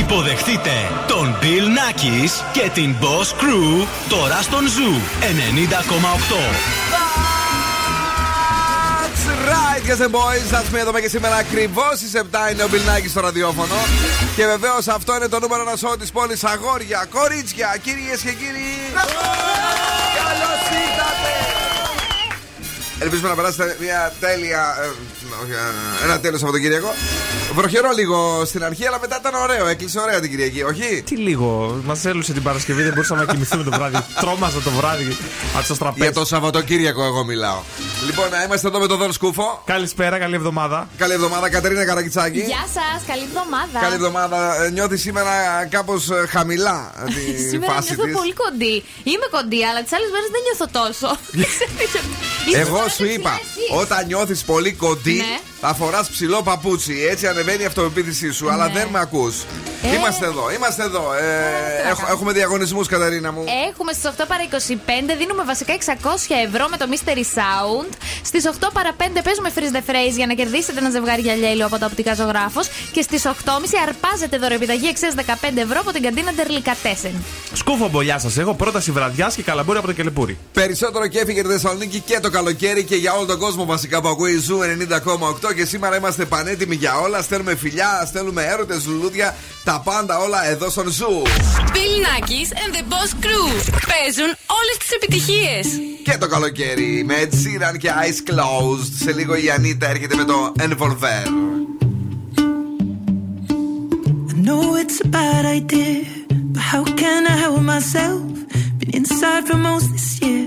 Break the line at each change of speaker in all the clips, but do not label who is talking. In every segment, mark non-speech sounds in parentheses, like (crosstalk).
Υποδεχτείτε τον Bill Nackis και την Boss Crew τώρα στον Zoo 90,8.
That's right, yes and boys. That's me εδώ και σήμερα ακριβώς στις 7 είναι ο Μπιλνάκη στο ραδιόφωνο. Και βεβαίως αυτό είναι το νούμερο ένα σώμα της πόλης. Αγόρια, κορίτσια, κυρίες και κύριοι. Καλώς ήρθατε! Ελπίζουμε να περάσετε μια τέλεια. ε, όχι, ε, ένα τέλειο Σαββατοκύριακο. Βροχερό λίγο στην αρχή, αλλά μετά ήταν ωραίο. Έκλεισε ωραία την Κυριακή, όχι;
Τι λίγο, μας έλουσε την Παρασκευή, δεν μπορούσαμε να κοιμηθούμε το βράδυ. (laughs) Τρόμαζα το βράδυ από το τραπέζι.
Για το Σαββατοκύριακο, εγώ μιλάω. Λοιπόν, να είμαστε εδώ με τον Δον Σκούφο.
Καλησπέρα, καλή εβδομάδα.
Καλή εβδομάδα, Κατερίνα Καρακιτσάκη.
Γεια σας, καλή εβδομάδα.
Καλή εβδομάδα. Νιώθεις σήμερα κάπως χαμηλά τη (laughs)
Σήμερα
φάση
νιώθω
της;
πολύ κοντή. Είμαι κοντή, αλλά τις άλλες μέρες δεν νιώθω τόσο. (laughs)
Εγώ σου είπα, όταν νιώθεις πολύ κοντή,
Ναι.
Θα φοράς ψηλό παπούτσι. Έτσι ανεβαίνει η αυτοπεποίθησή σου, αλλά
Ναι.
δεν με ακούς.
Ε.
Είμαστε εδώ, είμαστε εδώ. Ε,
τώρα
έχ- έχουμε διαγωνισμούς, Καταρίνα μου.
Έχουμε στις 8 παρα 25, δίνουμε βασικά 600 ευρώ με το Mystery Sound. Στις 8 παρα 5 παίζουμε freeze the phrase για να κερδίσετε ένα ζευγάρι γυαλιά από το οπτικά ζωγράφος. Και στις 8.30 αρπάζετε δωρεπιταγή αξίας 15 ευρώ από την καντίνα Ντερλικατέσεν.
Σκουφομπολιά σας έχω, πρόταση βραδιάς και καλαμπούρι από το κελεπούρι.
Περισσότερο κέφι για τη Θεσσαλονίκη και το καλοκαίρι και για όλο τον κόσμο βασικά που ακούει Zoo 90,8 και σήμερα είμαστε πανέτοιμοι για όλα. Στέλνουμε φιλιά, στέλνουμε έρωτες, λουλούδια, τα πάντα όλα εδώ στον Ζου.
Bill Nackis and the Boss Crew παίζουν όλες τις επιτυχίες.
Και το καλοκαίρι με Ed Sheeran και Eyes Closed. Σε λίγο η Ανίτα έρχεται με το Envolver.
I know it's a bad idea, but how can I help myself? Been inside for most this year,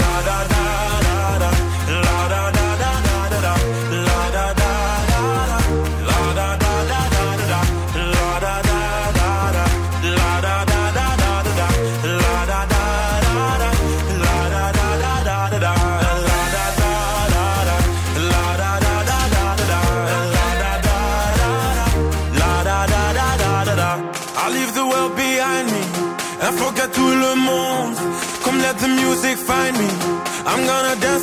la da da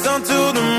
down to the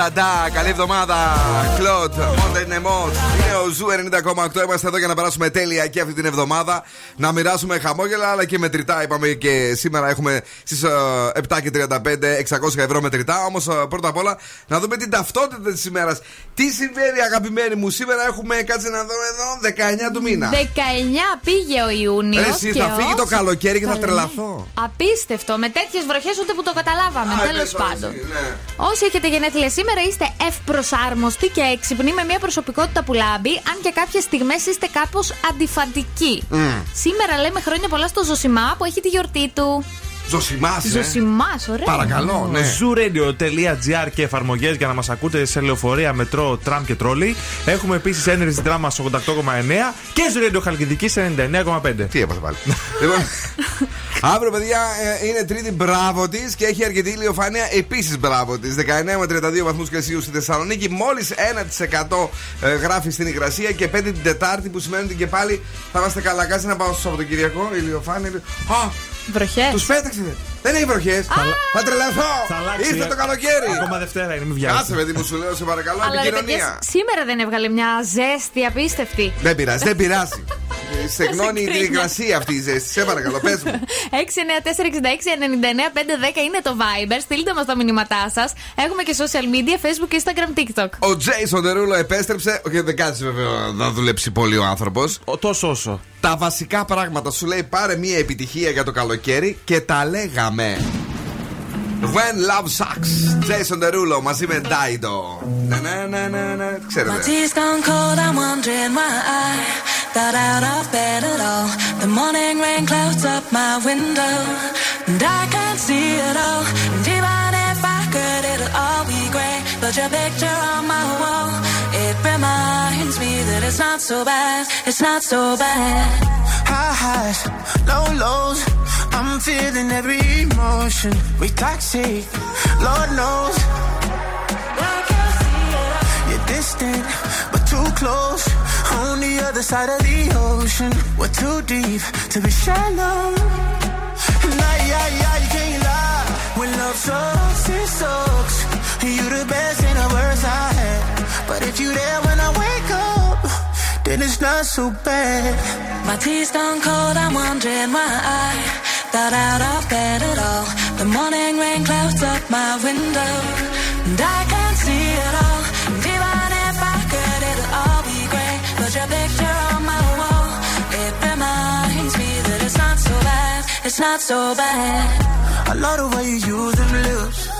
Λαταντά, καλή εβδομάδα. Κλοντ, Monday mood. Είναι ο Zoo 90,8. Είμαστε εδώ για να περάσουμε τέλεια και αυτή την εβδομάδα. Να μοιράσουμε χαμόγελα αλλά και μετρητά. Είπαμε και σήμερα έχουμε στις 7 και 35 600 ευρώ μετρητά. Όμως πρώτα απ' όλα να δούμε την ταυτότητα της ημέρας. Τι συμβαίνει, αγαπημένοι μου; Σήμερα έχουμε, κάτσε να δούμε εδώ, 19 του μήνα.
19 πήγε ο Ιούνιος.
Ρε, εσύ, θα φύγει το καλοκαίρι και θα
Καλά, ναι.
τρελαθώ.
Απίστευτο. Με τέτοιες βροχές ούτε που το καταλάβαμε.
Α,
Τέλος
πες τώρα
πάντων.
εσύ, ναι.
Όσοι έχετε γενέθλια σήμερα είστε ευπροσάρμοστοι και έξυπνοι με μια προσωπικότητα που λάμπει, αν και κάποιες στιγμές είστε κάπως αντιφαντικοί. Σήμερα λέμε χρόνια πολλά στο Ζωσιμά που έχει τη γιορτή του.
Ζωσιμάς, ε.
Ζωσιμάς, ωραία.
Παρακαλώ, ναι.
zooradio.gr και εφαρμογές για να μας ακούτε σε λεωφορεία, μετρό, τραμ και τρόλι. Έχουμε επίσης Energy Drama 88,9 και Zooradio Χαλκιδική 99,5.
Τι έπαθε πάλι. λοιπόν, (laughs) αύριο, παιδιά, ε, είναι τρίτη μπράβο της και έχει αρκετή ηλιοφάνεια επίσης μπράβο της. 19 με 32 βαθμούς Κελσίου στη Θεσσαλονίκη. Μόλις 1% ε, γράφει στην υγρασία και 5 την Τετάρτη που σημαίνει ότι και πάλι θα είμαστε καλά. Κάτσε να πάω στο Σαββατοκυριακό. Ηλιοφάνεια. Α,
Βροχές.
τους πέταξε. Δεν έχει βροχές. Θα τρελαθώ.
Θα αλλάξει.
Ήρθε το καλοκαίρι.
Ακόμα Δευτέρα είναι, μην
Κάτσε,
βιάζεσαι.
παιδί μου, σου λέω, σε παρακαλώ,
Αλλά ρε
επικοινωνία.
παιδιές, σήμερα δεν έβγαλε μια ζέστη απίστευτη.
Δεν πειράζει, δεν πειράζει. Ε, Στεγνώνει την
κρίνω.
υγρασία αυτή η ζέστη. Σε παρακαλώ, πες μου.
694-66-99-510 είναι το Viber. Στείλτε μας τα μηνύματά σας. Έχουμε και social media, Facebook, Instagram, TikTok.
Ο Τζέισον Τερούλο επέστρεψε. Και δεν κάτσε βέβαια να δουλέψει πολύ ο άνθρωπος.
Ο- Τόσο όσο.
Τα βασικά πράγματα σου λέει πάρε μια επιτυχία για το καλοκαίρι και τα λέγαμε. When Love Sucks. Jason Derulo μαζί με Dido. Να, να, να, να, να.
My
Ξέρετε.
tea's gone cold, I'm wondering why I got out of bed at all. The morning rain clouds up my window, and I can't see it all. And even if I could, it'll all be great. But your picture on my wall, it reminds me that it's not so bad, it's not so bad.
High highs, low lows. I'm feeling every emotion. We toxic, Lord knows. You're distant, but too close. On the other side of the ocean. We're too deep to be shallow. Nah, yeah, yeah, you can't lie. When love sucks, it sucks. You the best and the worst I had. But if you there when I wake up, then it's not so bad.
My tea's gone cold, I'm wondering why I got out of bed at all. The morning rain clouds up my window, and I can't see it all. And even if I could, it'll all be great. But your picture on my wall, it reminds me that it's not so bad, it's not so bad.
I love the way you use them lips.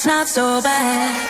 it's not so bad.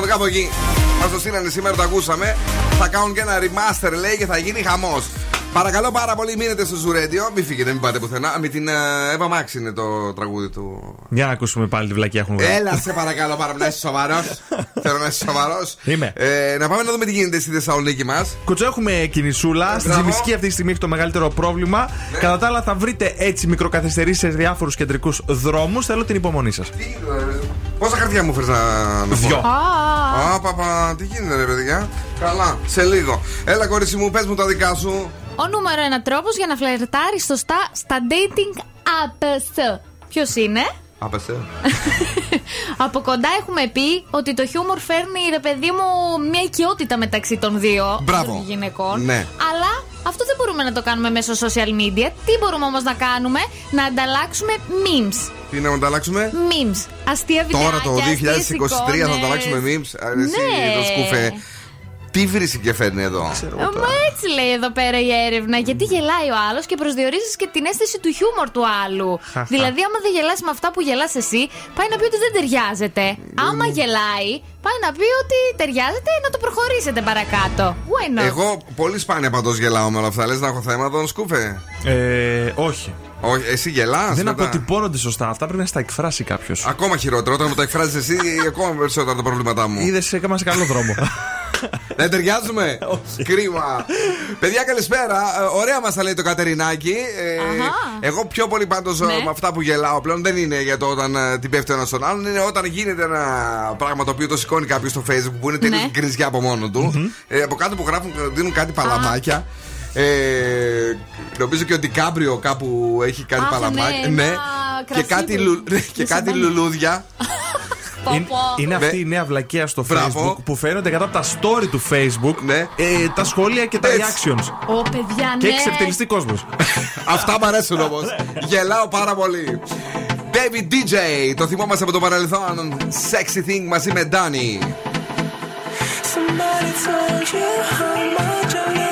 του μήνα. Τέλο πάντων, κάπου εκεί. Μας το στείλανε σήμερα, το ακούσαμε. Θα κάνουν και ένα remaster, λέει, και θα γίνει χαμός. Παρακαλώ πάρα πολύ, μείνετε στο Ζουρέντιο. Μην φύγετε, μην πάτε πουθενά. Με την ε, Εύα Μάξ είναι το τραγούδι του.
Για να ακούσουμε πάλι τη βλακία έχουν βγάλει.
Έλα, σε παρακαλώ πάρα πολύ, να είσαι σοβαρός. (laughs) Θέλω να είσαι σοβαρός.
Είμαι.
Ε, να πάμε να δούμε τι γίνεται στη Θεσσαλονίκη μας.
Κουτσό, έχουμε κινησούλα. Στην
μπράβο.
Τζιμισκή αυτή τη στιγμή έχει το μεγαλύτερο πρόβλημα. Κατά τα άλλα, θα βρείτε έτσι μικροκαθυστερήσει σε διάφορους κεντρικούς δρόμους. Θέλω την υπομονή σας.
Πόσα χαρτιά μου φέρεις να, να
Δυο.
Πω;
Α,
Α, παπα, τι γίνεται, ρε παιδιά; Καλά, σε λίγο. Έλα, κορίτσι μου, πες μου τα δικά σου.
Ο νούμερο ένα τρόπος για να φλερτάρεις σωστά στα dating apps. Ποιος είναι;
Άπεσε. (laughs)
Από κοντά έχουμε πει ότι το χιούμορ φέρνει, ρε παιδί μου, μια οικειότητα μεταξύ των δύο
Μπράβο.
των γυναικών.
Ναι.
Αλλά αυτό δεν μπορούμε να το κάνουμε μέσω social media. Τι μπορούμε όμως να κάνουμε, να ανταλλάξουμε memes.
Τι να ανταλλάξουμε;
Memes. Αστεία βιντεάκια.
Τώρα το 2023
αστείες
θα
εικόνες.
ανταλλάξουμε memes. Α, Εσύ
Ναι.
το σκούφε. Τι βρίσκει και φέρνει εδώ;
Ε, Μα έτσι λέει εδώ πέρα η έρευνα. Γιατί γελάει ο άλλος και προσδιορίζεις και την αίσθηση του χιούμορ του άλλου.
Χαχα.
δηλαδή, άμα δεν γελάσει με αυτά που γελάς εσύ, πάει να πει ότι δεν ταιριάζεται. Άμα γελάει, πάει να πει ότι ταιριάζεται να το προχωρήσετε παρακάτω. Why not?
Εγώ πολύ σπάνια παντός γελάω με όλα αυτά. Λες να έχω θέμα τον σκούφε;
Ε, όχι.
Όχι, εσύ γελάς.
Δεν αποτυπώνονται σωστά. Αυτά πρέπει να στα εκφράσει κάποιος.
Ακόμα χειρότερο. Όταν μου το εκφράζεις εσύ, ακόμα περισσότερα τα προβλήματά μου.
Είδες, έκανα σε καλό δρόμο. (laughs)
Δεν ταιριάζουμε; Κρίμα. Παιδιά, καλησπέρα. Ε, Ωραία μας τα λέει το Κατερινάκι. Ε,
Αχα.
εγώ πιο πολύ πάντως
Ναι.
με αυτά που γελάω πλέον δεν είναι για το όταν ε, την πέφτει ο ένας στον άλλον. Είναι όταν γίνεται ένα πράγμα το οποίο το σηκώνει κάποιος στο Facebook που είναι τελείως
Ναι.
γκριζιά από μόνο του. Ε, από κάτω που γράφουν, δίνουν κάτι παλαμάκια. Ε, νομίζω και ο Ντικάμπριο κάπου έχει κάτι
Αχ,
παλαμάκια.
ναι, ένα
Και
κρασί
κάτι,
που-
λου- ναι, (laughs) και
με
κάτι
σαμπάνι.
λουλούδια. (laughs)
Πω,
Είναι,
πω.
είναι αυτή
Ναι.
η νέα βλακεία στο
Μπράβο.
Facebook που φαίνονται κάτω από τα story του Facebook
Ναι.
ε, τα σχόλια και τα
Έτσι.
reactions.
Ω, παιδιά,
Και
ναι.
έχει εξευτελιστεί κόσμος. (laughs)
Αυτά μ' αρέσουν όμως. Γελάω πάρα πολύ. David DJ, το θυμόμαστε από το παρελθόν. Sexy Thing μαζί με Danny.
Somebody told you how much I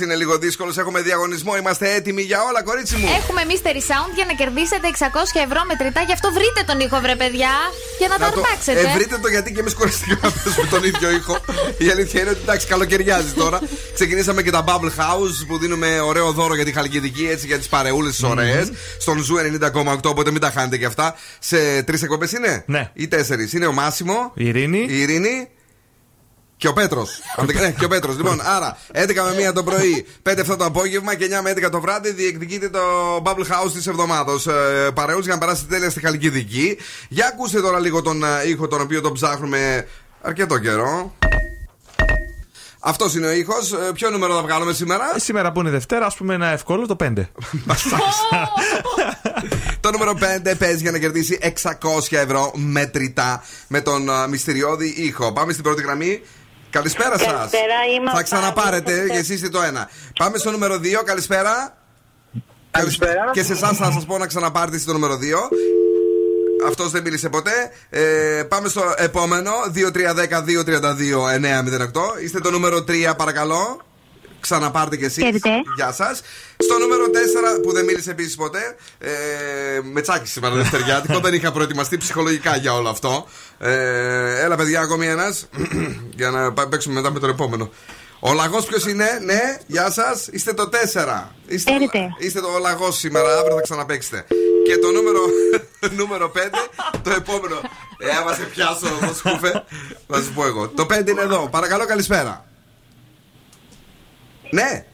είναι λίγο δύσκολος. Έχουμε διαγωνισμό. Είμαστε έτοιμοι για όλα, κορίτσι μου.
Έχουμε mystery sound για να κερδίσετε 600 ευρώ μετρητά. Γι' αυτό βρείτε τον ήχο, βρε παιδιά, για να, το αρπάξετε.
Ε, βρείτε το γιατί και εμείς κουραστήκαμε να παίζουμε τον ίδιο ήχο. Η αλήθεια είναι ότι εντάξει, καλοκαιριάζει τώρα. Ξεκινήσαμε και τα Bubble House που δίνουμε ωραίο δώρο για τη Χαλκιδική, έτσι για τις παρεούλες τις ωραίες. Στον Zoo 90,8, οπότε μην τα χάνετε και αυτά. Σε τρεις εκπομπές είναι;
Ναι.
Ή τέσσερις. Είναι ο Μάσιμο,
Η Ειρήνη.
η Ειρήνη. Και ο Πέτρος. ναι, και ο Πέτρος. Λοιπόν, άρα 11 με 1 το πρωί, 5 7 το απόγευμα και 9 με 11 το βράδυ διεκδικείτε το Bubble House της εβδομάδα. Ε, Παρεούς για να περάσετε τέλεια στη Χαλκιδική. Για ακούστε τώρα λίγο τον ε, ήχο τον οποίο τον ψάχνουμε αρκετό καιρό. Αυτός είναι ο ήχος. Ποιο νούμερο θα βγάλουμε σήμερα;
Ε, Σήμερα που είναι Δευτέρα, ας πούμε ένα εύκολο το 5. (laughs)
Το νούμερο 5 παίζει για να κερδίσει 600 ευρώ μετρητά με τον α, μυστηριώδη ήχο. Πάμε στην πρώτη γραμμή. Καλησπέρα σας.
Καλησπέρα, είμαι ο
Θα ξαναπάρετε
Παύλος.
και εσείς είστε το ένα. Πάμε στο νούμερο 2. Καλησπέρα.
Καλησπέρα.
Και σε εσάς θα σας πω να ξαναπάρετε στο νούμερο 2. Αυτός δεν μίλησε ποτέ. Ε, πάμε στο επόμενο. 2310-232-908. Είστε το νούμερο 3, παρακαλώ. Ξαναπάρτε κι εσείς.
Χαίρετε.
Γεια σας. Στο νούμερο 4 που δεν μίλησε επίσης ποτέ. Ε, με τσάκι σήμερα Δευτεριάτικο. δεν είχα προετοιμαστεί ψυχολογικά για όλο αυτό. Ε, έλα, παιδιά, ακόμη ένας. (clears throat) για να πά- παίξουμε μετά με τον επόμενο. Ο λαγός ποιος είναι, ναι, γεια σας. Είστε το 4. Είστε,
Χαίρετε.
είστε το λαγός σήμερα, αύριο θα ξαναπέξετε. Και το νούμερο, (laughs) νούμερο 5, το επόμενο. Ε, άμα σε πιάσω, το σκούφε, θα σου πω εγώ. Το 5 είναι εδώ. Παρακαλώ, καλησπέρα. Ναι.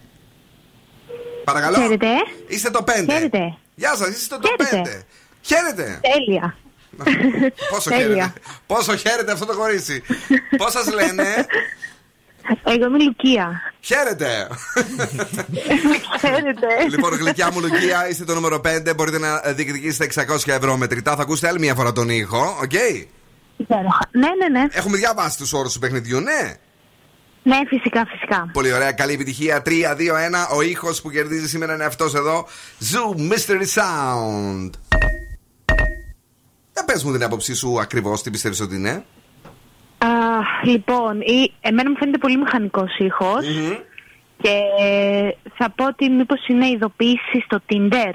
Παρακαλώ.
Χαίρετε.
Είστε το 5.
Χαίρετε.
Γεια σας, είστε το
Χαίρετε.
5. Χαίρετε.
Τέλεια. (laughs)
Πόσο
Τέλεια.
χαίρετε. Πόσο χαίρετε αυτό το κορίτσι. Πώς σας λένε;
Εγώ είμαι Λουκία.
Χαίρετε.
Χαίρετε.
λοιπόν, γλυκιά μου Λουκία, είστε το νούμερο 5. Μπορείτε να διεκδικήσετε 600 ευρώ μετρητά. Θα ακούσετε άλλη μια φορά τον ήχο. Οκ;
Υπέροχα. Ναι, ναι, ναι.
Έχουμε διαβάσει τους όρους του παιχνιδιού, ναι.
Ναι, φυσικά, φυσικά.
Πολύ ωραία, καλή επιτυχία. 3, 2, 1. Ο ήχος που κερδίζει σήμερα είναι αυτός εδώ. Zoo Mystery Sound. Για πες μου την άποψή σου ακριβώς, τι πιστεύεις ότι είναι;
Α, λοιπόν, η, εμένα μου φαίνεται πολύ μηχανικός ήχος και θα πω ότι μήπως είναι ειδοποίηση στο Tinder.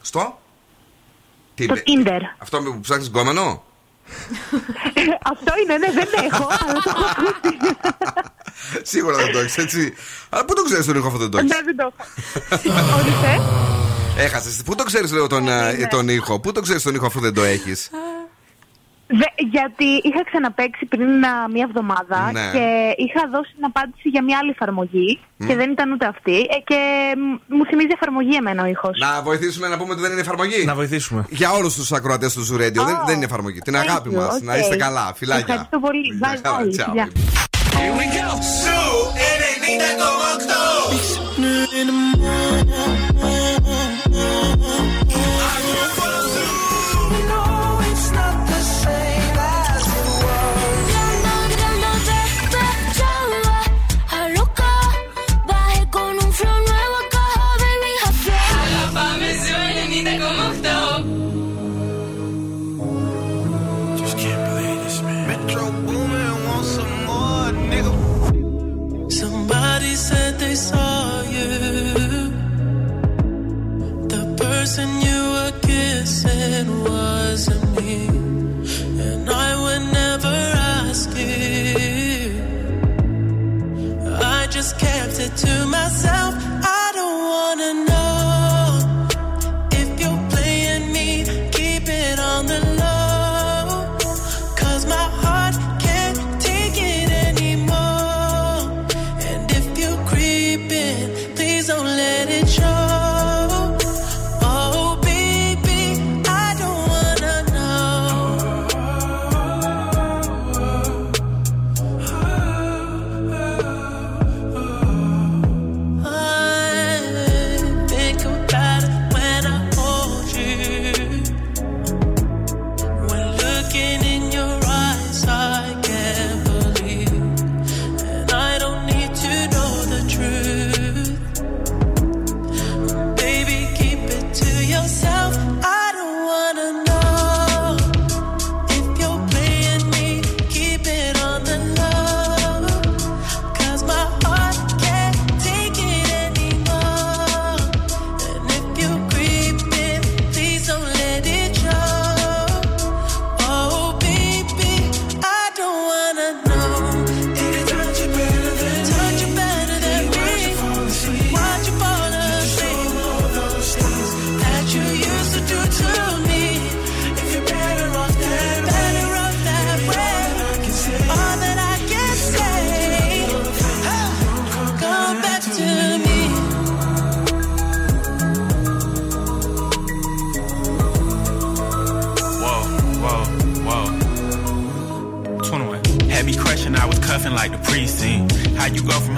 Στο; Τι
Το
λέ-
Tinder.
Αυτό που ψάχνεις γκόμενο; (laughs)
Αυτό είναι, ναι, δεν έχω, αλλά το έχω ακούσει.
Σίγουρα δεν το έχεις, έτσι. Αλλά πού το ξέρεις τον ήχο αυτό δεν το έχει.
Ναι, δεν το έχω. Όρισε.
Έχασες. Πού το ξέρεις, λέω, τον,
Ναι,
ε,
ναι.
τον ήχο; Πού το ξέρεις τον ήχο αφού δεν το έχεις;
Δε- γιατί είχα ξαναπέξει πριν α, μία εβδομάδα
Ναι.
και είχα δώσει την απάντηση για μία άλλη εφαρμογή και δεν ήταν ούτε αυτή ε, και μ, μου θυμίζει εφαρμογή εμένα ο ήχος.
Να βοηθήσουμε να πούμε ότι δεν είναι εφαρμογή;
Να βοηθήσουμε.
Για όλους τους ακροατές του Zoo Radio. δεν,
Oh.
δεν είναι εφαρμογή. Την
Thank
αγάπη
you,
μας.
okay.
Να είστε καλά. Φιλάκια.
Ευχαριστώ πολύ.
Γεια
Bye,
χαρά,
bye.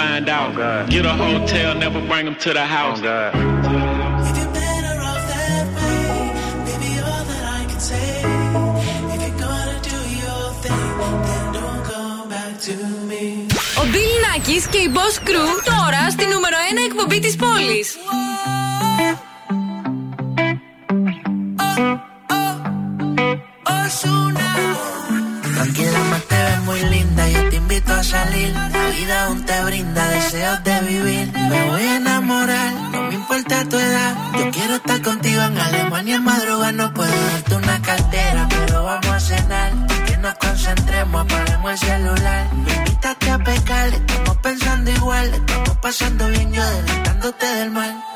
Find out. Get a hotel, never bring them to the house.
Baby, all that I can say. If you're gonna do your thing, then don't come back to me.
Ο Bill Nackis και η Boss Crew τώρα στη νούμερο 1 εκπομπή της πόλης.
El celular. Me invitaste a pecar, estamos pensando igual. Estamos pasando bien, yo adelantándote del mal.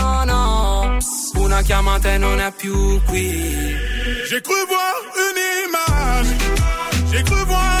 Una chiamata e non è più qui.
J'ai cru voir une image, j'ai cru voir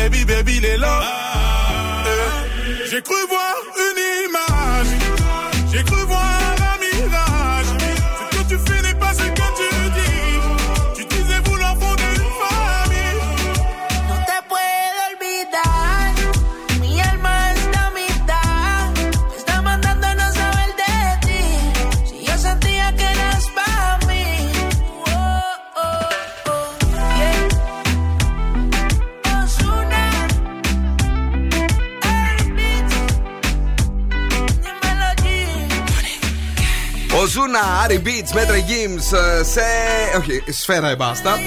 Baby, baby, les là. Euh, J'ai cru voir une
Οζούνα, Άρι Beats, Μέτρα Games ε, σε. Όχι, σφαίρα εμπάστα.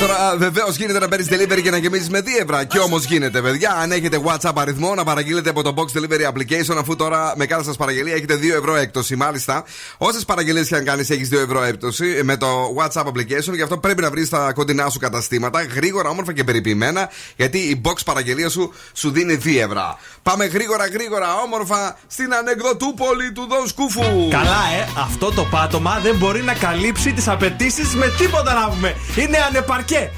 Τώρα βεβαίως γίνεται να παίρνεις delivery και να γεμίζεις με 2 ευρώ. Και όμως γίνεται, παιδιά. Αν έχετε WhatsApp αριθμό, να παραγγείλετε από το Box Delivery Application, αφού τώρα με κάθε σας παραγγελία έχετε 2 ευρώ έκπτωση. Μάλιστα, όσες παραγγελίες και αν κάνεις, έχεις 2 ευρώ έκπτωση με το WhatsApp Application. Γι' αυτό πρέπει να βρεις τα κοντινά σου καταστήματα γρήγορα, όμορφα και περιποιημένα, γιατί η box παραγγελία σου σου δίνει 2 ευρώ. Πάμε γρήγορα, γρήγορα, όμορφα στην ανεκδοτούπολη του Δον Σκούφου.
Καλά, ε, αυτό το πάτωμα δεν μπορεί να καλύψει τις απαιτήσεις με τίποτα να πούμε. Είναι ανεπαρκέ.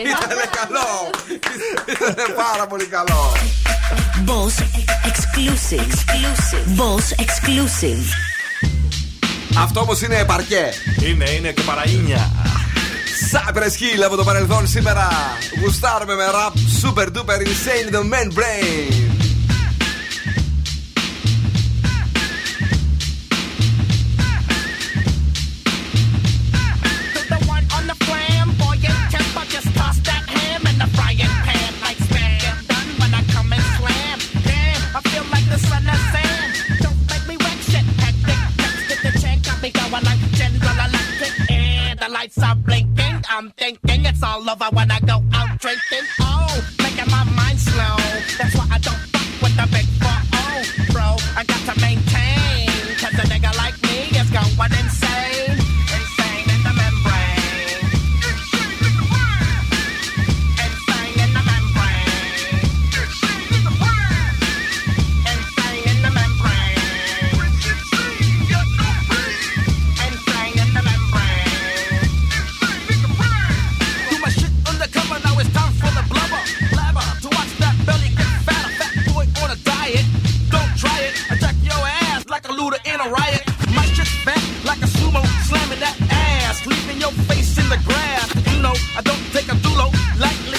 Ήτανε καλό. Ήτανε πάρα πολύ καλό.
Boss exclusive. exclusive. Boss exclusive.
Αυτό όμως είναι επαρκέ.
Είναι, είναι και παραΐνια.
Cypress Hill από το παρελθόν σήμερα. Γουστάρουμε με rap super duper insane the man brain.
Lights are blinking. I'm thinking it's all over when I go out drinking. Oh, making my mind slow. That's why I don't riot. My shit's fat like a sumo, slamming that ass. Leaving your face in the grass. You know, I don't take a dulo lightly.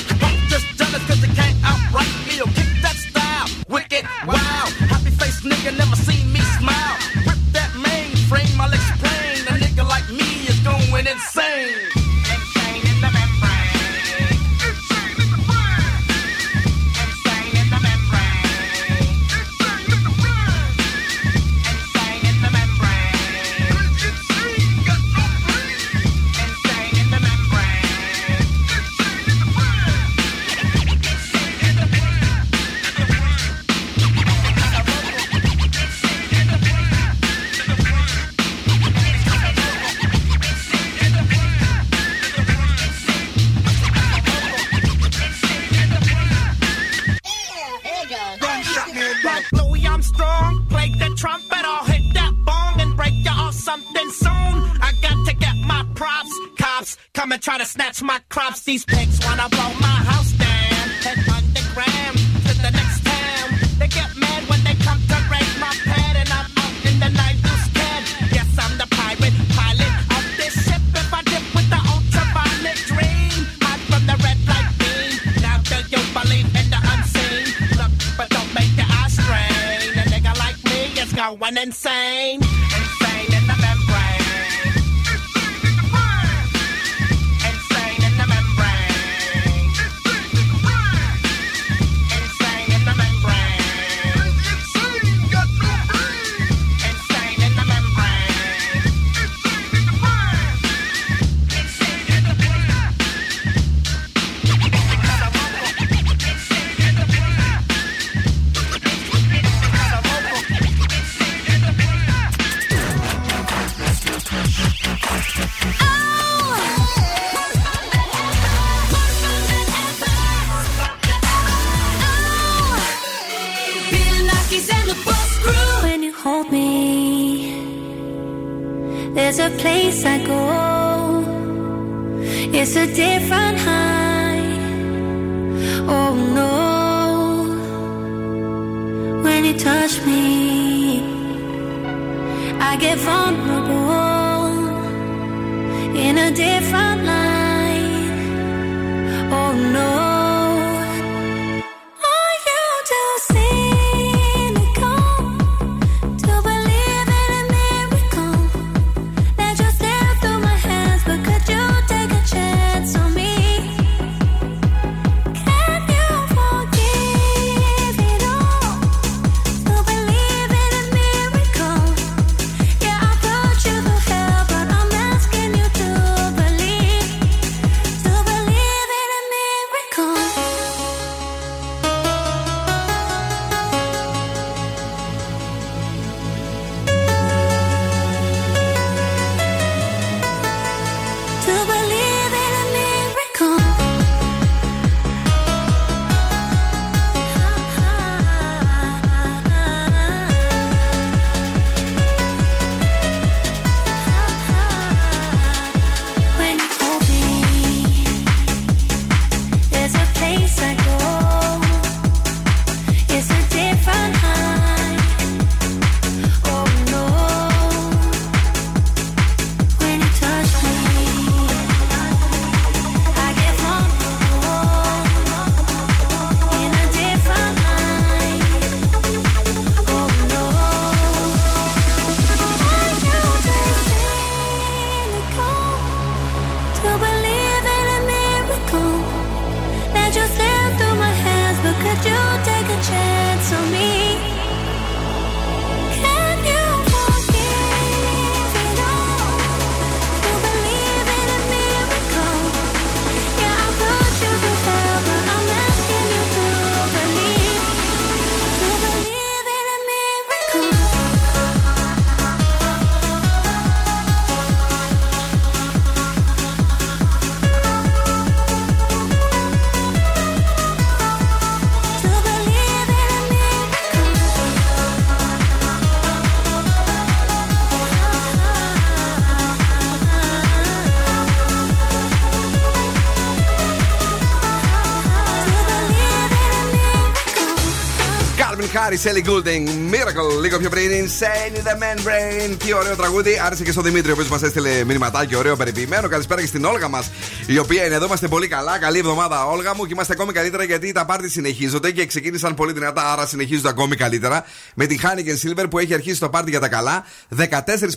Calvin Harris, Ellie Goulding, Miracle. Λίγο πιο πριν, Insane in the Membrane. Τι ωραίο τραγούδι. Άρεσε και στο Δημήτρη, ο οποίο μας έστειλε μηνυματάκι, ωραίο περιποιημένο. Καλησπέρα και στην Όλγα μας, η οποία είναι εδώ. Είμαστε πολύ καλά. Καλή εβδομάδα, Όλγα μου. Και είμαστε ακόμη καλύτερα γιατί τα πάρτι συνεχίζονται και ξεκίνησαν πολύ δυνατά, άρα συνεχίζονται ακόμη καλύτερα. Με τη Heineken Silver που έχει αρχίσει το πάρτι για τα καλά. 14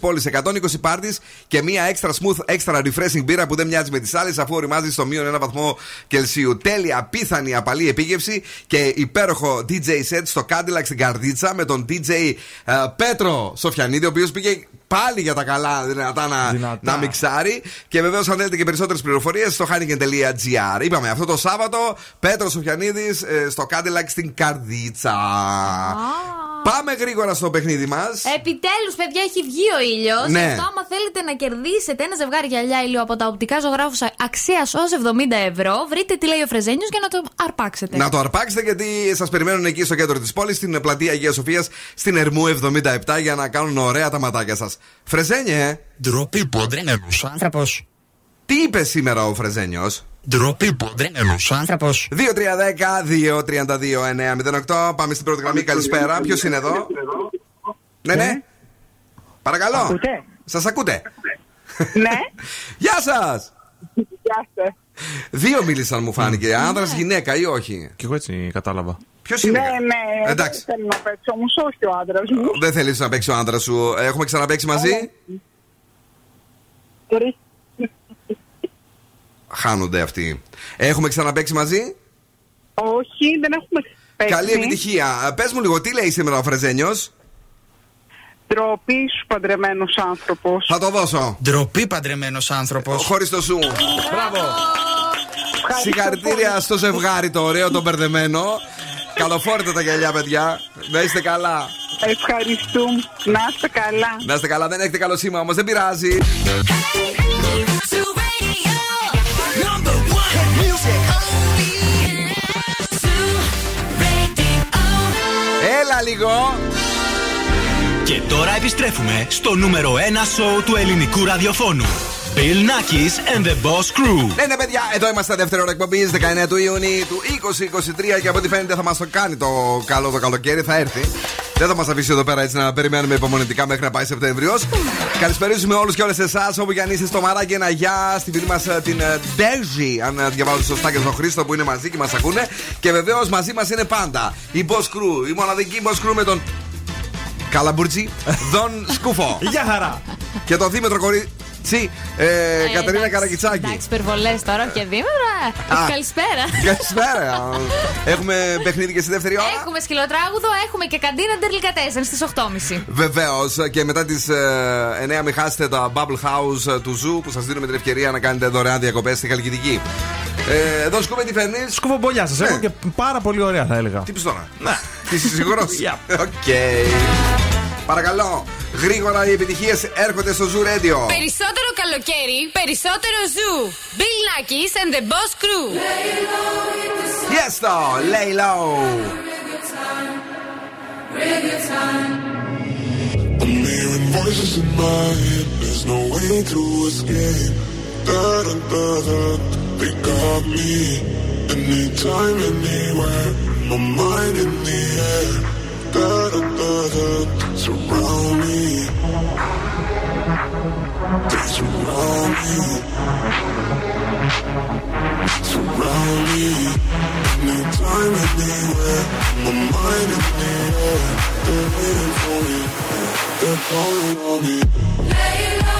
πόλεις, 120 πάρτις και μία extra smooth, extra refreshing μπύρα που δεν μοιάζει με τις άλλες αφού οριμάζει στο μείον ένα βαθμό Κελσίου. Τέλεια, απίθανη, απαλή επίγευση και υπέροχο DJ set στο Cadillac στην Καρδίτσα με τον DJ ε, Πέτρο Σοφιανίδη, ο οποίος πήγε πάλι για τα καλά δυνατά να,
Δυνατά.
να μιξάρει. Και βεβαίως, αν θέλετε και περισσότερες πληροφορίες, στο heineken.gr. Είπαμε αυτό το Σάββατο, Πέτρος Σοφιανίδης στο Cadillac στην Καρδίτσα. Πάμε γρήγορα στο παιχνίδι μας.
Επιτέλους, παιδιά, έχει βγει ο ήλιος.
Ναι.
Γι' αυτό, άμα θέλετε να κερδίσετε ένα ζευγάρι γυαλιά ήλιο από τα οπτικά ζωγράφου αξίας ως 70 ευρώ, βρείτε τι λέει ο Φρεζένιος για να το αρπάξετε.
Να το αρπάξετε γιατί σας περιμένουν εκεί στο κέντρο της πόλης, στην πλατεία Αγίας Σοφίας, στην Ερμού 77 για να κάνουν ωραία τα ματάκια σας. Φρεζένιε, ε.
Ντροπή που δεν είναι άνθρωπος.
τι είπε σήμερα ο Φρεζένιος;
Ντροπή που δεν είναι άνθρωπος.
2-3-10-2-32-9-08. Πάμε στην πρώτη γραμμή. Καλησπέρα. Ποιος είναι εδώ; Ναι, ναι. Παρακαλώ.
Ακούτε;
Σας ακούτε.
Ναι. (laughs)
Γεια σας.
Γεια σας.
Δύο μίλησαν, μου φάνηκε. Άντρα, γυναίκα ή όχι;
Κι εγώ έτσι κατάλαβα.
Ποιος είναι;
Ναι, ναι.
Εντάξει.
Δεν θέλω να παίξω όμως, όχι ο άντρας μου.
Δεν θέλεις να παίξεις ο άντρας σου. Έχουμε ξαναπέξει μαζί;
Τρεις.
Χάνονται αυτοί. Έχουμε ξαναπέξει μαζί;
Όχι, δεν έχουμε παίξει.
Καλή επιτυχία. Πες μου λίγο, τι λέει σήμερα ο Φρεζένιος;
Ντροπή σου παντρεμένος άνθρωπος.
Θα το δώσω.
Ντροπή παντρεμένος άνθρωπος.
Χωρίς το σου. Μπράβο. Συγχαρητήρια στο ζευγάρι το ωραίο, το μπερδεμένο. Καλοφόρετε τα γυαλιά, παιδιά. Να είστε καλά.
Ευχαριστούμε. Να είστε καλά.
Να είστε καλά, δεν έχετε καλό σήμα όμως, δεν πειράζει. Έλα λίγο.
Και τώρα επιστρέφουμε στο νούμερο 1 σοου του ελληνικού ραδιοφώνου. Bill Nackis and the Boss Crew.
Ναι, ναι, παιδιά, εδώ είμαστε δεύτερη ώρα εκπομπής 19 του Ιουνίου του 2023 και από ό,τι φαίνεται θα μας το κάνει το καλό το καλοκαίρι, θα έρθει. Δεν θα μας αφήσει εδώ πέρα έτσι να περιμένουμε υπομονετικά μέχρι να πάει Σεπτέμβριος. Καλησπερίζουμε όλους και όλες εσάς όπου και αν είστε στο μαράκι ένα γεια στην φίλη μας την ε, Ντέζη, αν ε, διαβάζω σωστά και στον Χρήστο που είναι μαζί και μας ακούνε. Και βεβαίως μαζί μας είναι πάντα η Boss Crew, η μοναδική Boss Crew με τον Καλαμπουρτζή, Δον Σκούφο.
Γεια χαρά.
Και το δίμετρο κορίτσι, ε, Κατερίνα Καρακιτσάκη.
Εντάξει, υπερβολές τώρα και δίμερα.
Α.
Καλησπέρα.
Καλησπέρα. Έχουμε παιχνίδι και στη δεύτερη ώρα.
Έχουμε σκυλοτράγουδο, έχουμε και καντίνα ντερλικατέσεν στις 8.30.
Βεβαίως και μετά τις ε, 9 μην χάσετε τα Bubble House ε, του Zoo που σας δίνουμε την ευκαιρία να κάνετε δωρεάν διακοπές στη Χαλκιδική. Ε, εδώ σκούμε τι φέρνεις;
Σκουφομπολιά σας. Έχω και πάρα πολύ ωραία θα έλεγα.
Τι πει τώρα. Ναι. Είσαι σίγουρο. (laughs) Οκ. Παρακαλώ. Γρήγορα οι επιτυχίε έρχονται στο Zoo Radio.
Περισσότερο καλοκαίρι, περισσότερο ζου. Bill Nackis and the Boss Crew.
Yes, though. Lay low.
I'm hearing voices in my head. There's no way to escape. Da da da da. They got me. Anytime, anywhere. My mind in the air. Da. Surround me. They surround me. Surround me. Anytime, anywhere. My mind. They're for me. They're calling on me. Surround me.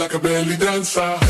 bella che belli danza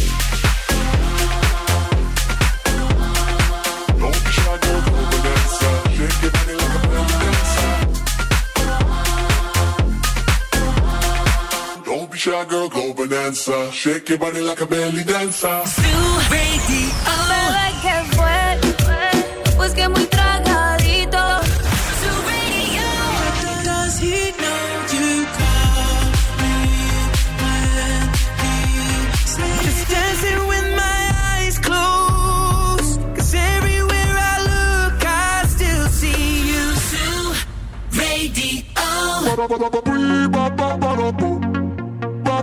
Get your girl, go bonanza. Shake your body like a belly dancer. Blue Radio.
Bebé, ¿qué fue? Pues que muy tragadito. Blue Radio.
He know you call when he says Just dancing with my eyes closed. Everywhere I look, I still see you. Blue Radio.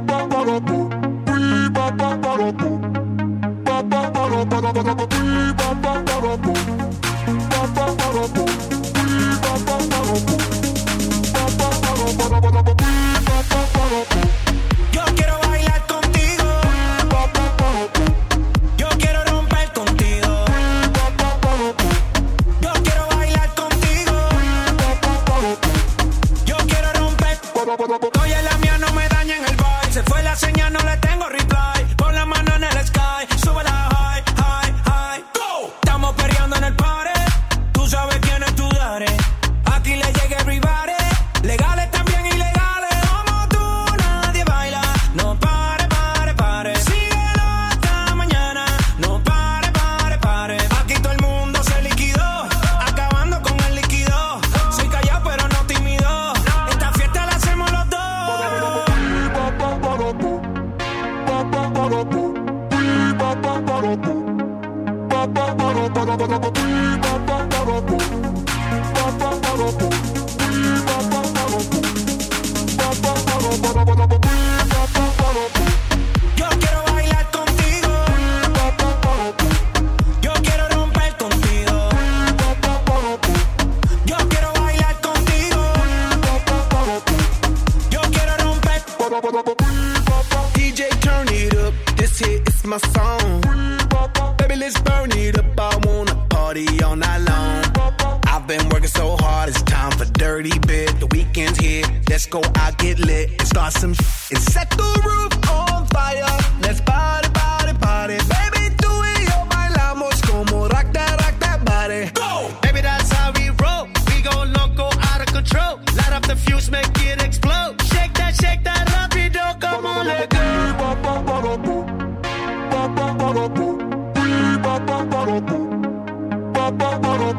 Bye.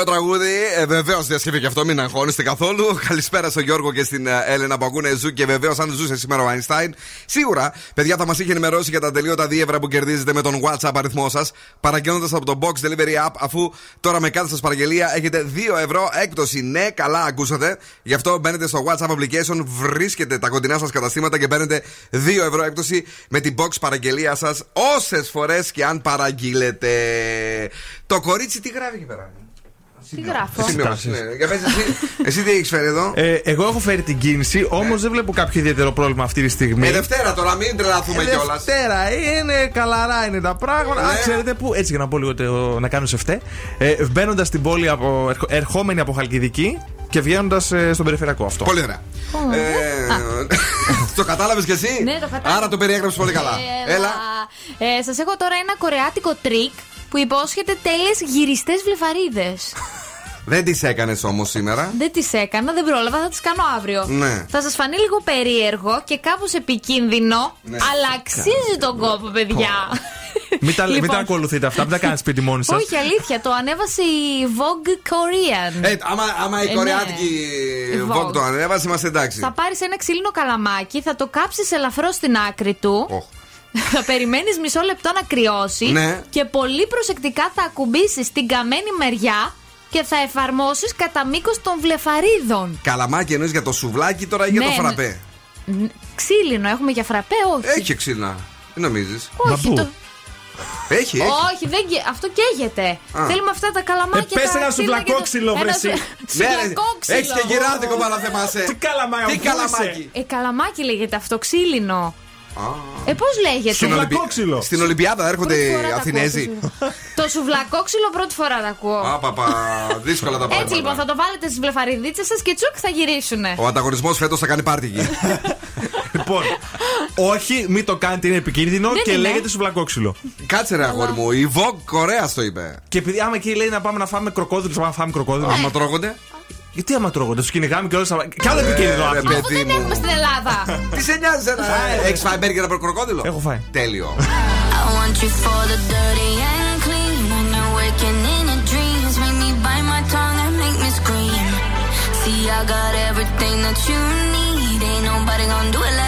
ωραίο τραγούδι. Ε, βεβαίως διασκευή και αυτό, μην αγχώνεστε καθόλου. (laughs) Καλησπέρα στον Γιώργο και στην ε, Έλενα που ακούνε Zoo και βεβαίως αν ζούσε σήμερα ο Einstein. Σίγουρα, παιδιά, θα μας είχε ενημερώσει για τα ατελείωτα δίευρα που κερδίζετε με τον WhatsApp αριθμό σας, παραγγέλνοντας από το Box Delivery App, αφού τώρα με κάθε σας παραγγελία έχετε 2 ευρώ έκπτωση. Ναι, καλά ακούσατε. Γι' αυτό μπαίνετε στο WhatsApp application, βρίσκετε τα κοντινά σας καταστήματα και παίρνετε 2 ευρώ έκπτωση με την Box παραγγελία σας όσες φορές και αν παραγγείλετε. Το κορίτσι τι γράφει εκεί πέρα;
Τι γράφω;
Σημειώσεις, ναι. Για πες εσύ, εσύ τι έχεις φέρει εδώ;
Ε, εγώ έχω φέρει την κίνηση, όμως δεν βλέπω κάποιο ιδιαίτερο πρόβλημα αυτή τη στιγμή.
Ε, Δευτέρα τώρα, μην τρελαθούμε
Ε,
κιόλας.
Δευτέρα, είναι καλαρά είναι τα πράγματα. Α,
Ναι.
ξέρετε που, έτσι για να πω λίγο το- να κάνω σε φταί. Ε, Μπαίνοντας στην πόλη, από, ερχο- ερχόμενοι από Χαλκιδική και βγαίνοντας στον περιφερειακό αυτό.
Πολύ ωραία. Ε, (laughs) το κατάλαβες κι εσύ;
Ναι, το κατάλαβα.
Άρα το περιέγραψες πολύ καλά. Έλα.
Ε, Σας έχω τώρα ένα κορεάτικο τρικ που υπόσχεται τέλειες γυριστές βλεφαρίδες.
Δεν τις έκανες όμως σήμερα.
δεν τις έκανα, δεν πρόλαβα, θα τις κάνω αύριο.
Ναι.
Θα σας φανεί λίγο περίεργο και κάπως επικίνδυνο,
Ναι.
αλλά αξίζει τον κόπο, παιδιά. (laughs)
Μην τα, μην
Λοιπόν.
τα ακολουθείτε αυτά, μην τα κάνετε σπίτι μόνοι σας.
Όχι, αλήθεια, το ανέβασε η Vogue Korea.
Ε, άμα, άμα η
Ε,
κορεάτικη
ναι.
Vogue το ανέβασε, είμαστε εντάξει.
Θα πάρεις ένα ξύλινο καλαμάκι, θα το κάψεις ελαφρώς στην άκρη του. Θα περιμένεις μισό λεπτό να κρυώσει.
Ναι.
Και πολύ προσεκτικά θα ακουμπήσεις την καμένη μεριά και θα εφαρμόσεις κατά μήκος των βλεφαρίδων.
Καλαμάκι εννοείς για το σουβλάκι τώρα ή για
Ναι,
το
ναι.
φραπέ;
Ν- Ξύλινο, έχουμε για φραπέ, όχι.
Έχει ξύλινα. Τι νομίζεις;
Όχι, το...
Έχει, έχει.
όχι δεν... καί- αυτό καίγεται.
Α.
Θέλουμε αυτά τα καλαμάκια.
Ε, πες
τα
ένα
ξύλινα και
σουβλακό
το-
ξύλο, βρε
ένα
εσύ.
σου- Σουβλακό ξύλο.
Έχεις Ναι, και γυράδικο παρά θεμάσαι.
Τι καλαμάκι,
Τι
αφού
καλαμάκι.
Ε, καλαμάκι λέγεται αυτό, ξύλινο. Ε, πώς λέγεται;
Στην, Ολυμπι... Στην Ολυμπιάδα έρχονται
Πρώτη φορά
οι
τα
Αθηνέζοι.
Το σουβλακό ξύλο πρώτη φορά τα ακούω.
Α, παπα, δύσκολα τα πράγματα.
Έτσι λοιπόν θα το βάλετε στις βλεφαριδίτσες σας και τσουκ θα γυρίσουνε.
Ο ανταγωνισμός φέτος θα κάνει πάρτι εκεί. (laughs)
Λοιπόν, όχι, μην το κάνετε, είναι επικίνδυνο
Δεν
και
είναι.
λέγεται σουβλακόξυλο.
Κάτσε ρε αγόρι μου, η Vogue Κορέας το είπε.
Και επειδή άμα εκεί λέει να πάμε να φάμε κροκόδιλο, πάμε να φάμε κροκόδιλο.
Άμα τρώγονται.
Γιατί άμα τρώγονται, τους κυνηγάμε και όλα. Κι άλλο επικίνδυνο
Ε, ρε,
άθλημα.
παιδί
Δεν
μου.
έχουμε στην Ελλάδα. (laughs)
Τι σε νοιάζει ένα. Έχεις φάει μπέργκερ από κροκόδιλο;
Έχω φάει.
Τέλειο.
I want you for the dirty and clean. When you're waking in your dreams, make me bite my tongue and make me scream. See, I got everything that you need. Ain't nobody gonna do it like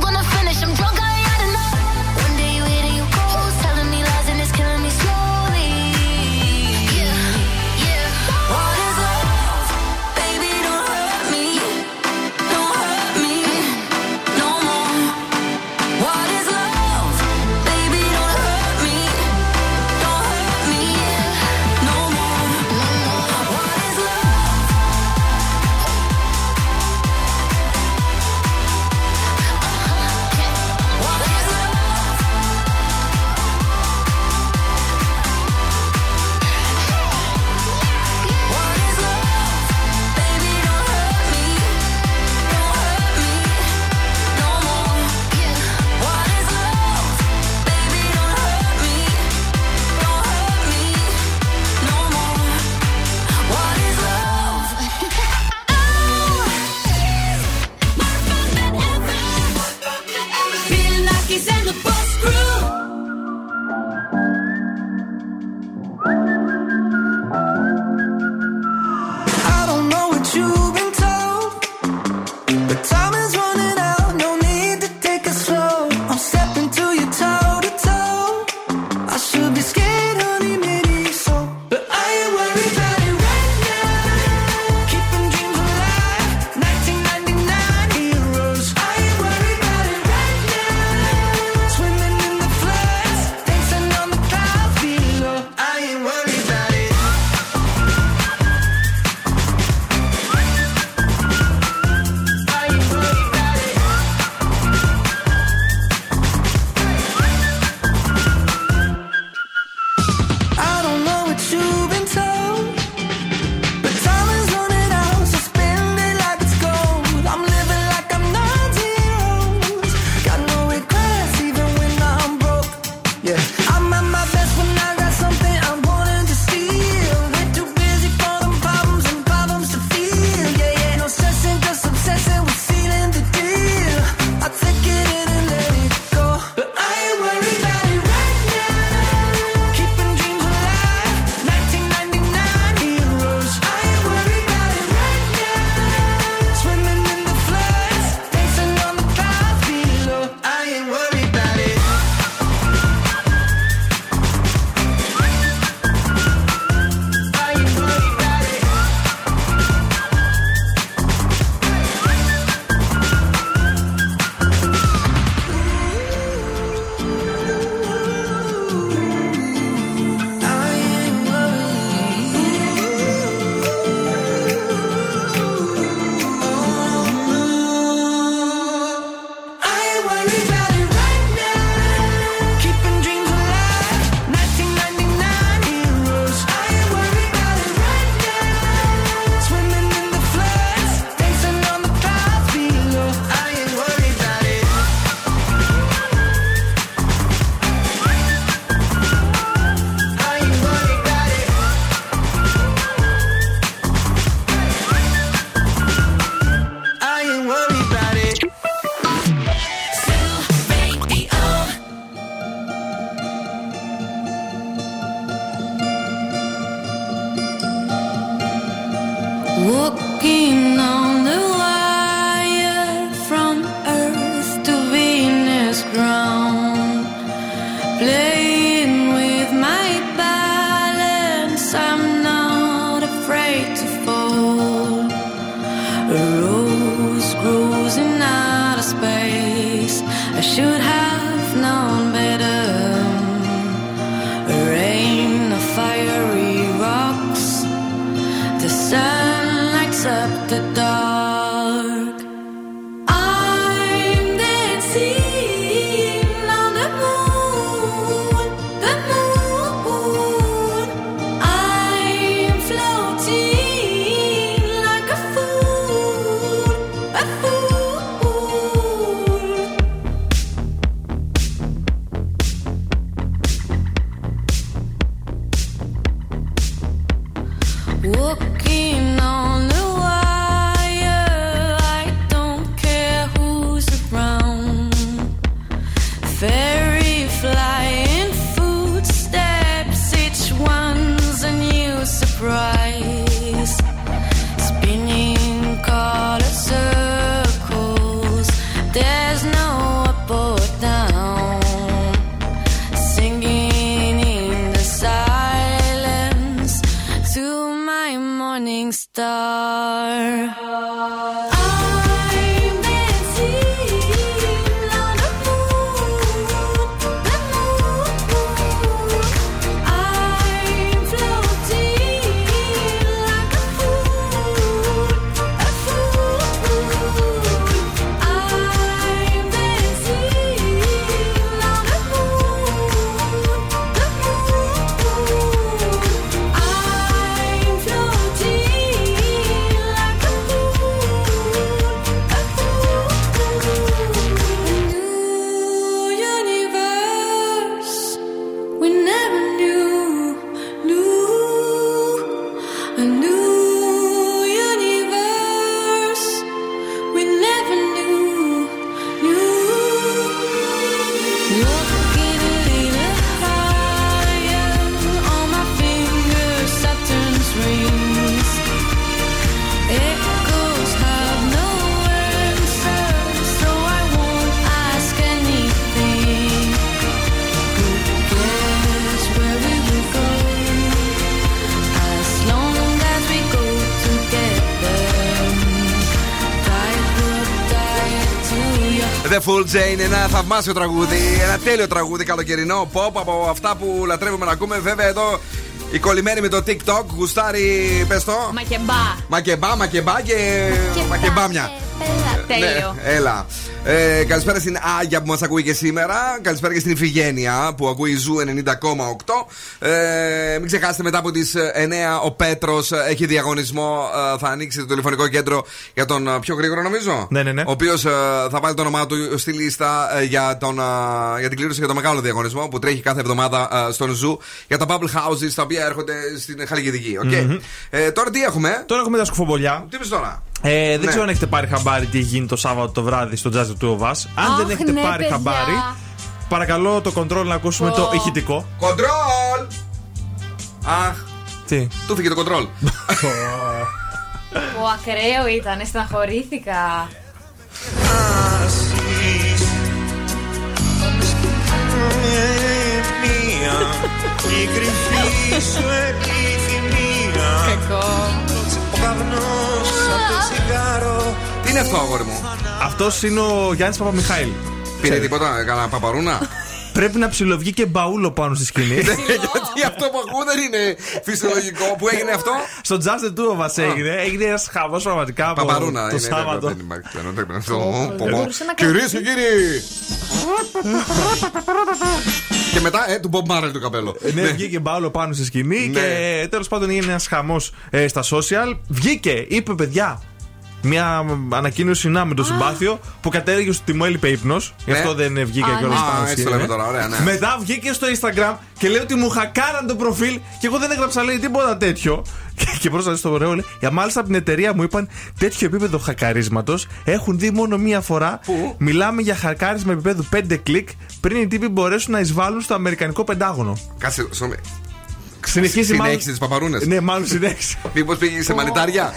Full Jain, ένα θαυμάσιο τραγούδι, ένα τέλειο τραγούδι καλοκαιρινό. Pop από αυτά που λατρεύουμε να ακούμε. Βέβαια εδώ η κολλημένη με το TikTok γουστάρει, πες το.
Makeba.
Makeba, Makeba και. Μακεμπάμια.
Τέλειο.
Ναι, έλα. Ε, καλησπέρα στην Άγια που μας ακούει και σήμερα. Καλησπέρα και στην Ιφιγένεια που ακούει Zoo 90,8. Ε, μην ξεχάσετε μετά από τις 9 ο Πέτρος έχει διαγωνισμό. Ε, θα ανοίξει το τηλεφωνικό κέντρο για τον ε, πιο γρήγορο, νομίζω.
Ναι, ναι, ναι.
Ο οποίος θα βάλει το όνομά του στη λίστα ε, για, τον, ε, για την κλήρωση για το μεγάλο διαγωνισμό που τρέχει κάθε εβδομάδα ε, στον Zoo για τα Bubble Houses τα οποία έρχονται στην Χαλκιδική. οκ;
Μμμ.
Ε, τώρα τι έχουμε;
Τώρα έχουμε τα σκουφομπολιά.
Τι πει τώρα;
Ε, δεν
Ναι.
ξέρω αν έχετε πάρει χαμπάρι τι έχει γίνει το Σάββατο το βράδυ στο Just the 2 of Us. Αν
Αχ,
δεν έχετε
ναι,
πάρει
παιδιά.
χαμπάρι, παρακαλώ το control να ακούσουμε
Πω.
το ηχητικό.
Control! Αχ,
Τι;
του φύγε το κοντρόλ.
Ο ακραίο ήταν, στεναχωρήθηκα.
μία η κρυφή σου επιθυμία
Κακό.
Ο καπνός από το τσιγάρο
Τι είναι αυτό, αγόρι μου;
Αυτός είναι ο Γιάννης Παπαμιχάηλ.
Πήρε τίποτα, έκανα παπαρούνα; (laughs)
Πρέπει να ψιλοβγεί και μπαούλο πάνω στη σκηνή.
Ναι, Γιατί αυτό που ακούω δεν είναι φυσιολογικό. Που έγινε αυτό;
Στο Jazz the Two of Us έγινε. Έγινε ένας χαμός πραγματικά από
Παπαρούνα
το
είναι.
Σάββατο.
Δεν υπάρχει πλέον, δεν υπάρχει αυτό.
μπορούσε να
Κυρίες
κρατήσει.
και κύριοι. Και μετά, ε, του Bob Marley το καπέλο.
Ναι, βγήκε μπάουλο πάνω στη σκηνή
Ναι.
και τέλος πάντων έγινε ένας χαμός στα social. Βγήκε, είπε παιδιά, μια ανακοίνωση να με το συμπάθειο που κατέληγε στο τιμό έλειπε ύπνος. Γι'
Ναι.
αυτό δεν βγήκε
Α,
κιόλα
ναι.
πάνω
Α,
στη
έτσι το
σκηνή.
λέμε τώρα, ωραία, ναι.
Μετά βγήκε στο Instagram και λέει ότι μου χακάραν το προφίλ και εγώ δεν έγραψα λέει τίποτα τέτοιο. Και, και πρόσφατα στο ωραίο λέει, για μάλιστα από την εταιρεία μου είπαν τέτοιο επίπεδο χακαρίσματος έχουν δει μόνο μία φορά.
Πού;
Μιλάμε για χακάρισμα επίπεδου 5 κλικ πριν οι τύποι μπορέσουν να εισβάλλουν στο Αμερικανικό Πεντάγωνο.
Κάτσε, συγγνώμη.
Συνεχίζει μάλλον.
Συνέχισε τις παπαρούνες.
Ναι, μάλλον συνέχισε.
Μήπως πήγε σε μανιτάρια;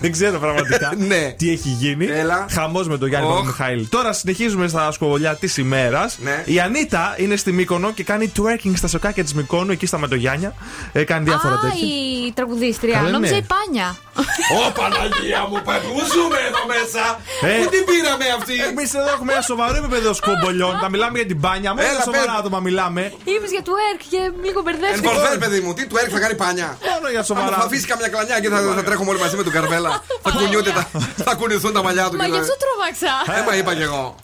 Δεν ξέρω πραγματικά (laughs)
Ναι.
τι έχει γίνει.
Έλα.
Χαμός με τον Γιάννη
Οχ.
Παπαμιχαήλ. Τώρα συνεχίζουμε στα σκοβολιά της ημέρας.
Ναι.
Η Ανίτα είναι στη Μύκονο και κάνει twerking στα σοκάκια της Μυκόνου, εκεί στα Μετογιάνια. Ε, κάνει διάφορα
Α,
τέτοια.
η τραγουδίστρια.
Καλά,
Νόμιζα
ναι.
η Πάνια.
Ω Παναγία μου, πού ζούμε εδώ μέσα.
Ε.
Πού την πήραμε αυτή;
Εμείς εδώ έχουμε ένα σοβαρό επίπεδο σκομπολιών. Θα μιλάμε για την μπάνια. Μόνο
Έλα,
για σοβαρά
πες.
άτομα μιλάμε.
Είπε για twerk και λίγο μπερδεύτηκα.
Ενφορφέ, παιδί μου, τι του έρχεται θα κάνει πάνια.
Μόνο για
Θα
σοβαρά.
θα αφήσει καμιά κλανιά και θα, θα τρέχουμε όλοι μαζί με τον Καρβέλα. (laughs) θα κουνιούνται τα. Θα κουνηθούν τα μαλλιά του.
Μα
και
γι'
θα-
αυτό τρόμαξα.
Ε, μα είπα κι εγώ.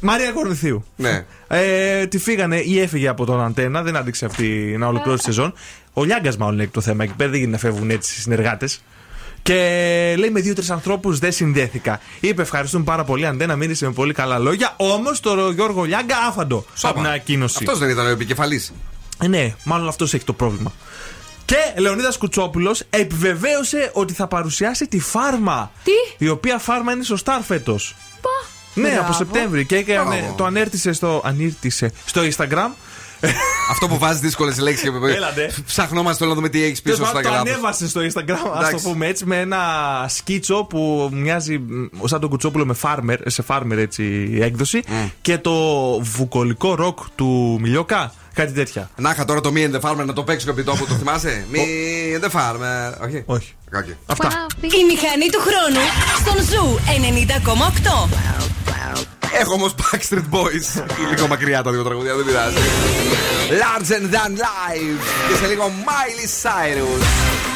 Μαρία Κορνηθίου.
Ναι.
Ε, τη φύγανε ή έφυγε από τον Αντένα, δεν άντεξε αυτή να ολοκληρώσει τη σεζόν. Ο Λιάγκας, μάλλον είναι το θέμα. Εκεί πέρα δεν γίνεται να φεύγουν έτσι οι συνεργάτες. Και λέει με δύο-τρεις ανθρώπους δεν συνδέθηκα. Είπε ευχαριστούμε πάρα πολύ, Αντένα, μίλησε με πολύ καλά λόγια. Όμως το Γιώργο Λιάγκα άφαντο από την ανακοίνωση.
Αυτός δεν ήταν ο επικεφαλής.
Ε, ναι, μάλλον αυτός έχει το πρόβλημα. Και Λεωνίδας Κουτσόπουλος επιβεβαίωσε ότι θα παρουσιάσει τη φάρμα.
Τι;
Η οποία φάρμα είναι στο Star φέτο. Ναι,
Μπράβο.
από Σεπτέμβρη. Και έκανε,
Μπράβο.
το ανέρτησε στο, ανήρτησε στο Instagram.
Αυτό που βάζεις δύσκολες λέξεις και Ψαχνόμαστε όλα να δούμε τι
έχεις
πίσω στο
Instagram. Το ανέβασες στο Instagram, ας το πούμε έτσι, με ένα σκίτσο που μοιάζει σαν τον Κουτσόπουλο με farmer, σε farmer έτσι έκδοση. Mm. Και το βουκολικό ροκ του Μηλιώκα. Κάτι τέτοια.
Να είχα τώρα το Me and the Farmer να το παίξω κάποιο τρόπο, το θυμάσαι; Me and the Farmer. Όχι;
Όχι. Αυτά.
Η μηχανή του χρόνου στον Zoo 90,8.
Έχω όμως Backstreet Boys. Λίγο μακριά τα δύο τραγουδία, δεν πειράζει. Large and Than life Και σε λίγο Miley Cyrus.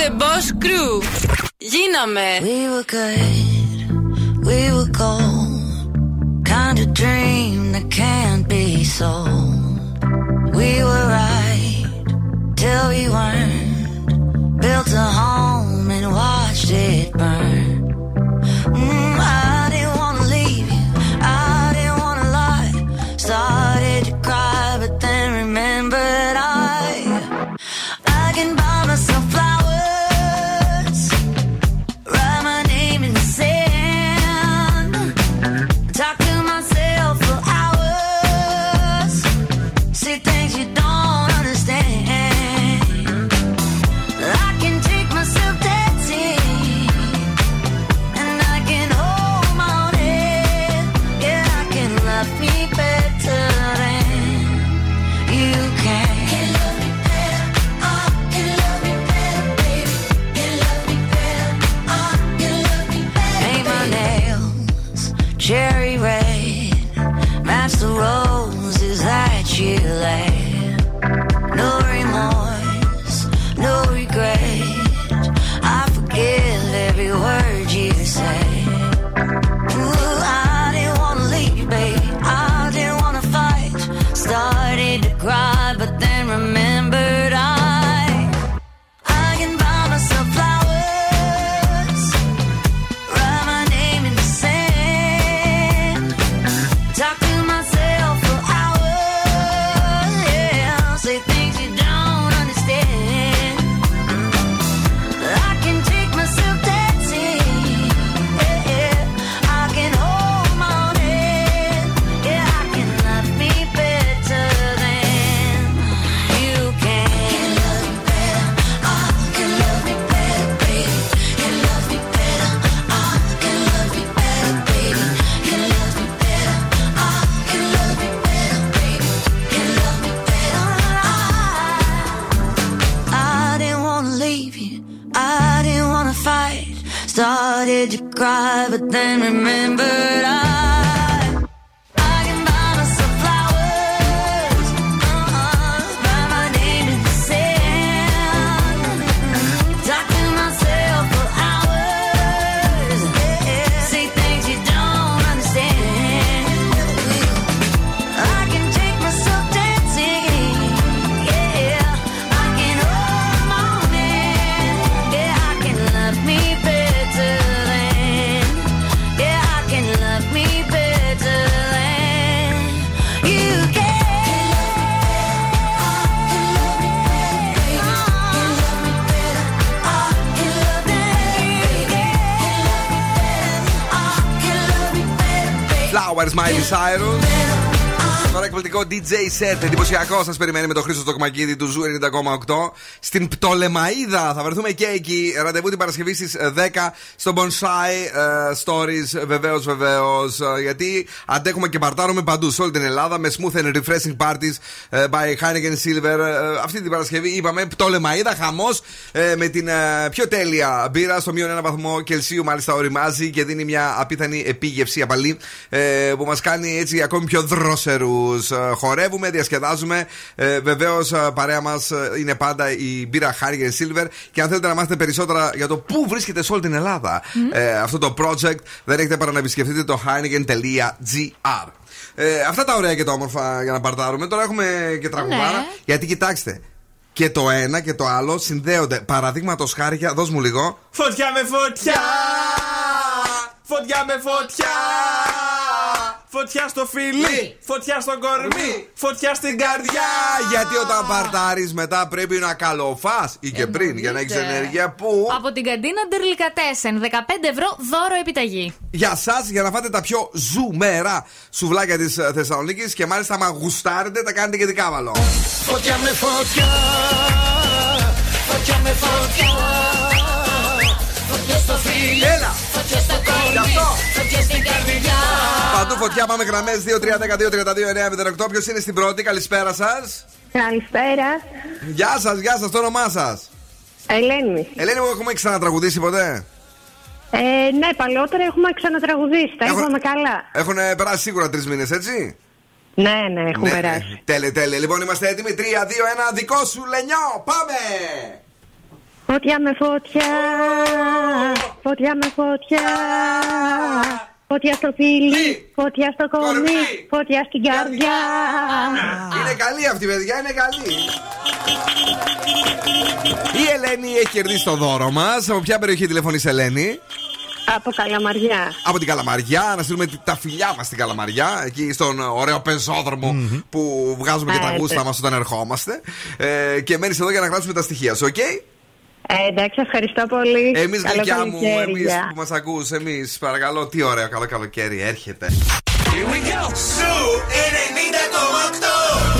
the
Boss Crew. Γίναμε.
We were good, we were gold. Kind of dream that can't be sold. We were right till we weren't. Built a home and watched it burn. Flowers,
Miley Cyrus. Τώρα εκπληκτικό DJ set, εντυπωσιακό σας περιμένει με τον Χρήστο Τοκμακίδη του Zoo 90,8 στην Πτολεμαίδα. Θα βρεθούμε και εκεί. Ραντεβού την Παρασκευή στις 10 στο Bonsai ε, Stories. Βεβαίως, βεβαίως. γιατί αντέχουμε και παρτάρουμε παντού σε όλη την Ελλάδα με smooth and refreshing parties ε, by Heineken Silver. Ε, αυτή την Παρασκευή είπαμε Πτολεμαίδα, χαμός με την ε, πιο τέλεια μπύρα στο μείον ένα βαθμό Κελσίου. Μάλιστα οριμάζει και δίνει μια απίθανη επίγευση απαλή ε, που μας κάνει έτσι ακόμη πιο δρόσερου. Χορεύουμε, διασκεδάζουμε. Ε, Βεβαίως, παρέα μας είναι πάντα η μπύρα Heineken Silver. Και αν θέλετε να μάθετε περισσότερα για το πού βρίσκεται σε όλη την Ελλάδα ε, αυτό το project, δεν έχετε παρά να επισκεφτείτε το heineken.gr. Ε, αυτά τα ωραία και τα όμορφα για να παρτάρουμε. Τώρα έχουμε και τραγουδάρα.
Ναι.
Γιατί κοιτάξτε, και το ένα και το άλλο συνδέονται. Παραδείγματος χάρη, για- δώσ' μου λίγο.
Φωτιά με φωτιά! Φωτιά με φωτιά! Φωτιά στο φιλί! Φωτιά στο κορμί! Φωτιά στην καρδιά!
Γιατί όταν παρτάρεις μετά πρέπει να καλοφάς ή και πριν για να έχεις ενέργεια που.
Από την καντίνα Ντερλικατέσεν. 15 ευρώ δώρο επιταγή.
Για εσά, για να φάτε τα πιο ζουμερά σουβλάκια της Θεσσαλονίκης και μάλιστα, άμα γουστάρετε, τα κάνετε και δικάβαλο.
Φωτιά με φωτιά Φωτιά με φωτιά Φωτιά στο φίλι
Έλα
Φωτιά στο κορμί
αυτό.
Φωτιά στην καρδιά
Παντού φωτιά, πάμε γραμμές 2-3-12-32-908. Ποιος είναι στην πρώτη, καλησπέρα σας.
Καλησπέρα.
Γεια σας, γεια σας, το όνομά σας.
Ελένη.
Ελένη, μου έχουμε ξανατραγουδήσει ποτέ;
Ε, ναι, παλαιότερα έχουμε ξανατραγουδήσει. Τα
Έχω-
είπαμε καλά.
Έχουν περάσει σίγουρα τρεις μήνες, έτσι;
Ναι, ναι, έχουν περάσει.
Τέλεια, τέλεια. Λοιπόν, είμαστε έτοιμοι. 3, 2, 1, δικό σου λενιό. Πάμε!
Φωτιά με φωτιά, φωτιά με φωτιά. Φωτιά στο φίλι, φωτιά στο κορμί, φωτιά στην καρδιά.
Είναι καλή αυτή, παιδιά, είναι καλή. Η Ελένη έχει κερδίσει το δώρο μας. Από ποια περιοχή τηλεφωνείς, Ελένη;
Από Καλαμαριά.
Από την Καλαμαριά, να στείλουμε τα φιλιά μας στην Καλαμαριά, εκεί στον ωραίο πεζόδρομο που βγάζουμε και τα
Ε,
γούστα
ναι.
μας όταν ερχόμαστε. Ε, και μένεις εδώ για να γράψουμε τα στοιχεία σου, οκ;
Ε, εντάξει, ευχαριστώ πολύ.
Εμείς,
Καλό
γλυκιά μου,
καλοκαίρι,
εμείς
γεια.
που μας ακούς, εμείς, παρακαλώ, τι ωραίο καλό καλοκαίρι έρχεται.
Here we go Zoo 90,8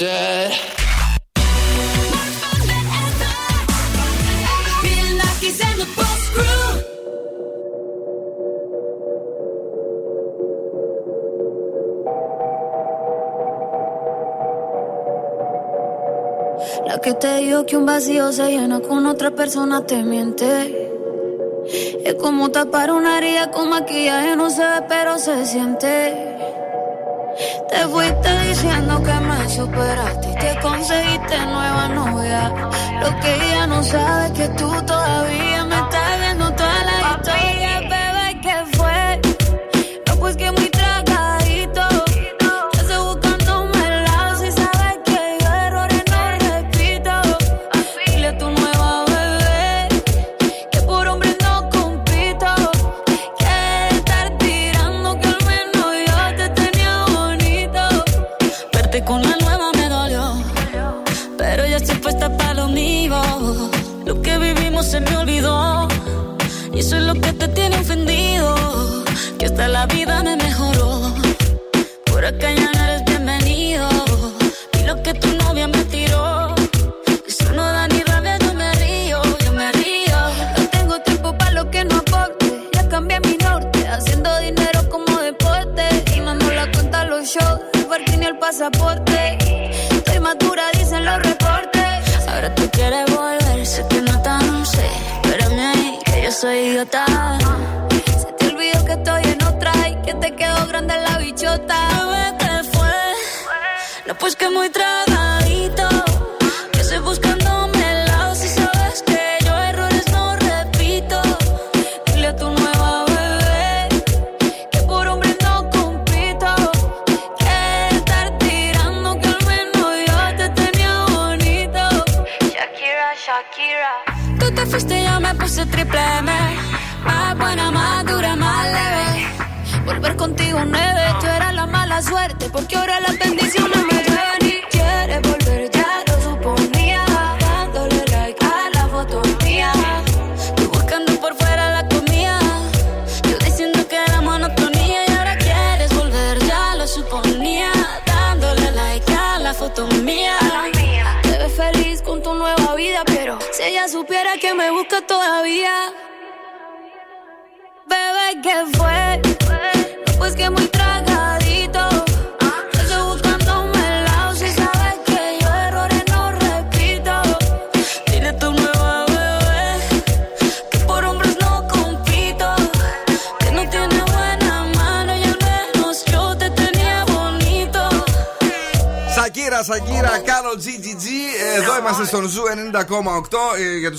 La que te digo que un vacío se llena con otra persona te miente. Es como tapar una herida con maquillaje, no se ve, pero se siente. Te fuiste diciendo que me superaste y que conseguiste nueva novia. Lo que ella no sabe es que tú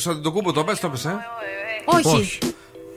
του Αντιτοκούμπο. Το πες, το πες, ε.
Όχι.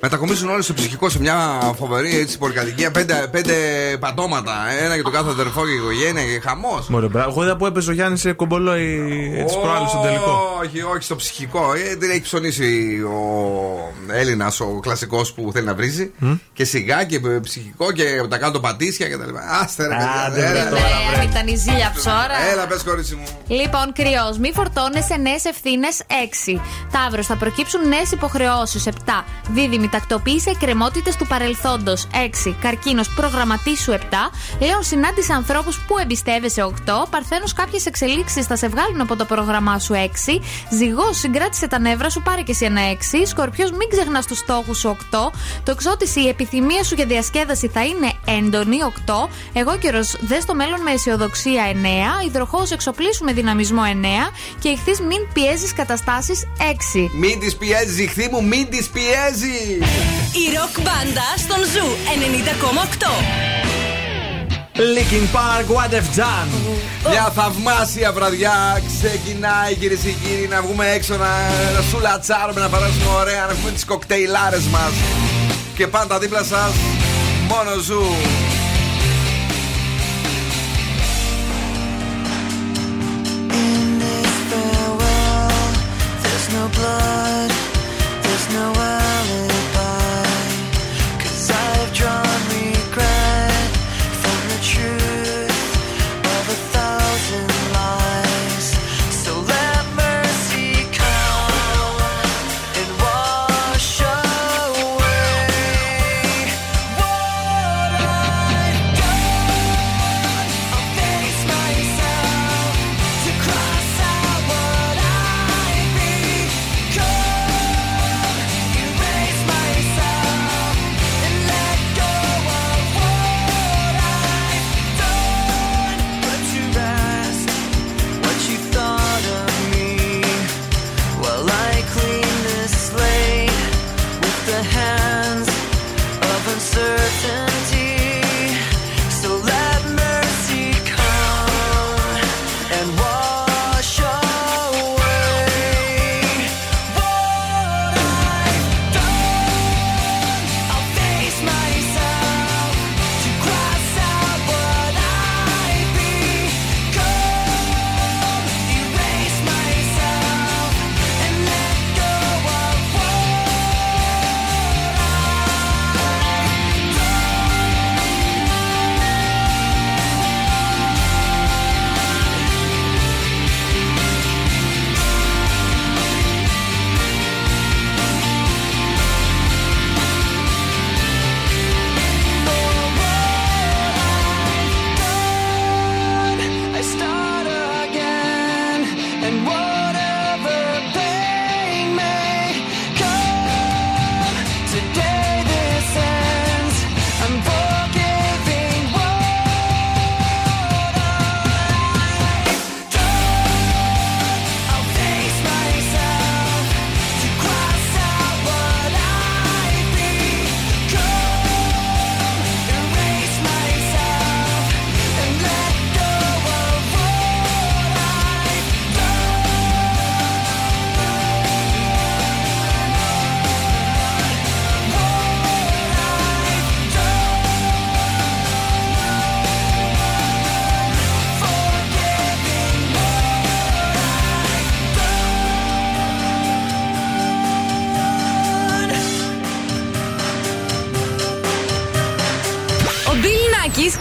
Μετακομίσουν όλοι στο ψυχικό σε μια φοβερή έτσι πολυκατοικία. Πέντε, πέντε πατώματα. Ένα για τον κάθε αδερφό και οικογένεια και χαμός.
Μωρέ, μπράβο. Εγώ είδα που έπαιζε ο Γιάννης σε κομπολόι έτσι προάλλου στον τελικό.
Όχι, όχι, στο ψυχικό. Ε, δεν έχει ψωνίσει ο Έλληνας, ο κλασικός που θέλει να βρίζει. Και σιγά και ψυχικό και τα κάτω πατήσια κτλ. Άστε ρε, παιδιά,
Άντε,
έλα,
ρε,
τώρα,
Ε,
βρε.
ήταν η ζήλια ψώρα.
Έλα, πες κορίτσι μου.
Λοιπόν, κρυός, μη φορτώνεσαι νέες ευθύνες 6. Ταύρος, θα προκύψουν νέες υποχρεώσεις 7. Δίδυμη, τακτοποίησε εκκρεμότητες του παρελθόντος 6. Καρκίνος, προγραμματίσου 7. Λέων, συνάντησε ανθρώπους που εμπιστεύεσαι 8. Παρθένος, κάποιες εξελίξεις θα σε βγάλουν από το πρόγραμμά σου 6. Ζυγός, συγκράτησε τα νεύρα σου, πάρε και εσύ ένα 6. Σκορπιός, μην ξεχνάς τους στόχους σου 8. Το εξώτηση, η επιθυμία σου για διασκέδαση θα είναι έντονη 8. Εγώ καιρο, δες στο μέλλον με αισιοδοξία 9. Υδροχόος, εξοπλίσου με δυναμισμό 9. Και Ιχθύς, μην πιέζεις καταστάσεις 6.
Μην τις πιέζεις, Ιχθύ μου, μην τις πιέζεις.
Η ροκ μπάντα στον Zoo 90,8.
Linkin Park, What I've Done.
Μια θαυμάσια βραδιά ξεκινάει κυρίες και κύριοι να βγούμε έξω να, να σουλατσάρουμε, να περάσουμε ωραία, να πούμε τις κοκτέιλάρες μας. Και πάντα δίπλα σας, μόνο ζου.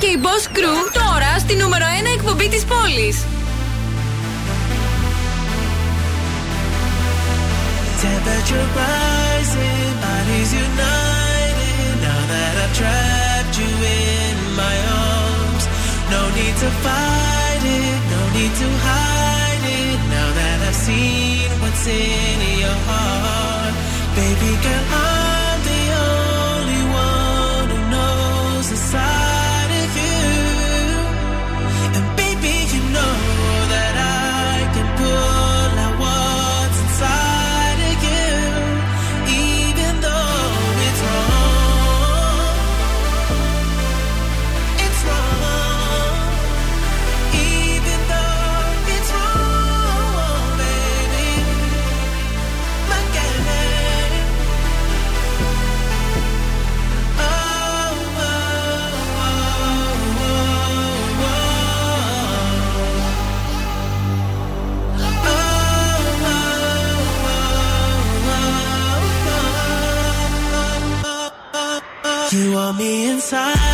Και η Boss Crew τώρα στη νούμερο 1 εκπομπή της πόλης.
Temperature rising, bodies united. Now that I've trapped you in my arms, no need to fight it, no need to hide it. Now that I've seen what's
what's in your heart. Baby girl, I'm me inside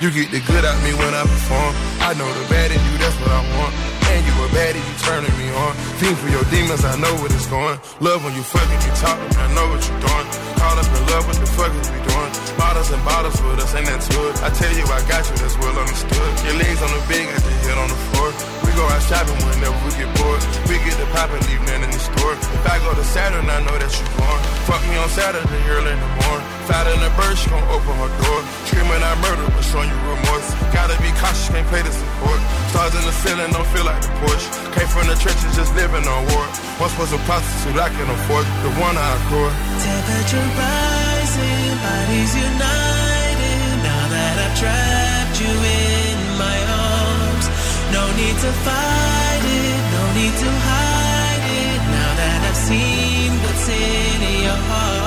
You
get the good out me when I perform. I know the bad in you, that's what I want. And you a baddie, you turning me on. Fiend for your demons, I know what it's going. Love when you fucking me talking, I know what you're doing. Caught up in love, what the fuck is we doing? Bottles and bottles with us, ain't that good? I tell you, I got you, that's well understood. Your legs on the bed, got your head on the floor. We go out shopping whenever we get bored. We get the pop and leave nothing in the store. If I go to Saturn, I know that you're born. Fuck me on Saturday, early in the morning. Fat in the bird, she gon' open her door. Screaming out murder, but showing you remorse. Gotta be cautious, can't play the support. Stars in the ceiling, don't feel like the Porsche. Came from the trenches, just living on war. Once was a prostitute, I can afford the one I adore.
Temperature rising, bodies united. Now that I've trapped you in my arms, no need to fight it, no need to hide it. Now that I've seen what's in your heart,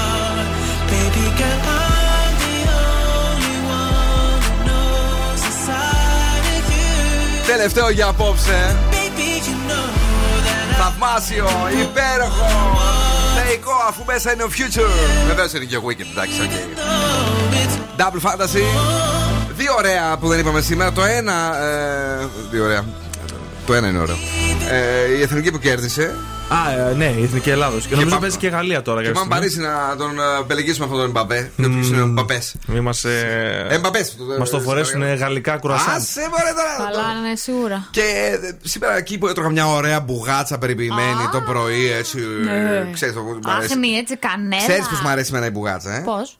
Τελευταίο για απόψε.
Baby, you know that
Θαυμάσιο, υπέροχο. Θεϊκό, αφού μέσα είναι ο future. Βεβαίως είναι και ο Wicked, εντάξει, οκ. Double Fantasy. Δύο ωραία που δεν είπαμε σήμερα. Το ένα. Ε, δύο ωραία. Το ένα είναι ωραίο. Ε, η εθνική που κέρδισε.
Α, ε, ναι, η Εθνική Ελλάδος. Και, νομίζω
πάμε-
παίζει και η Γαλλία τώρα.
Και
κάποια
πάμε
στιγμή.
Παρίσι να τον ε, πελεγίσουμε αυτόν τον Εμπαπέ. Δεν είναι ο Εμπαπέ.
Μη μας, ε,
Εμπαπές.
μας το φορέσουν γαλλικά κουρασάν.
Άσε μωρέ τώρα.
Καλά, ναι, σίγουρα.
Και ε, σήμερα εκεί που έτρωγα μια ωραία μπουγάτσα περιποιημένη το πρωί, έτσι.
Ναι.
Ξέρεις το μ' αρέσει.
Άχνη, έτσι, κανένα.
Ξέρεις πώς μου αρέσει εμένα η μπουγάτσα, ε;
Πώς;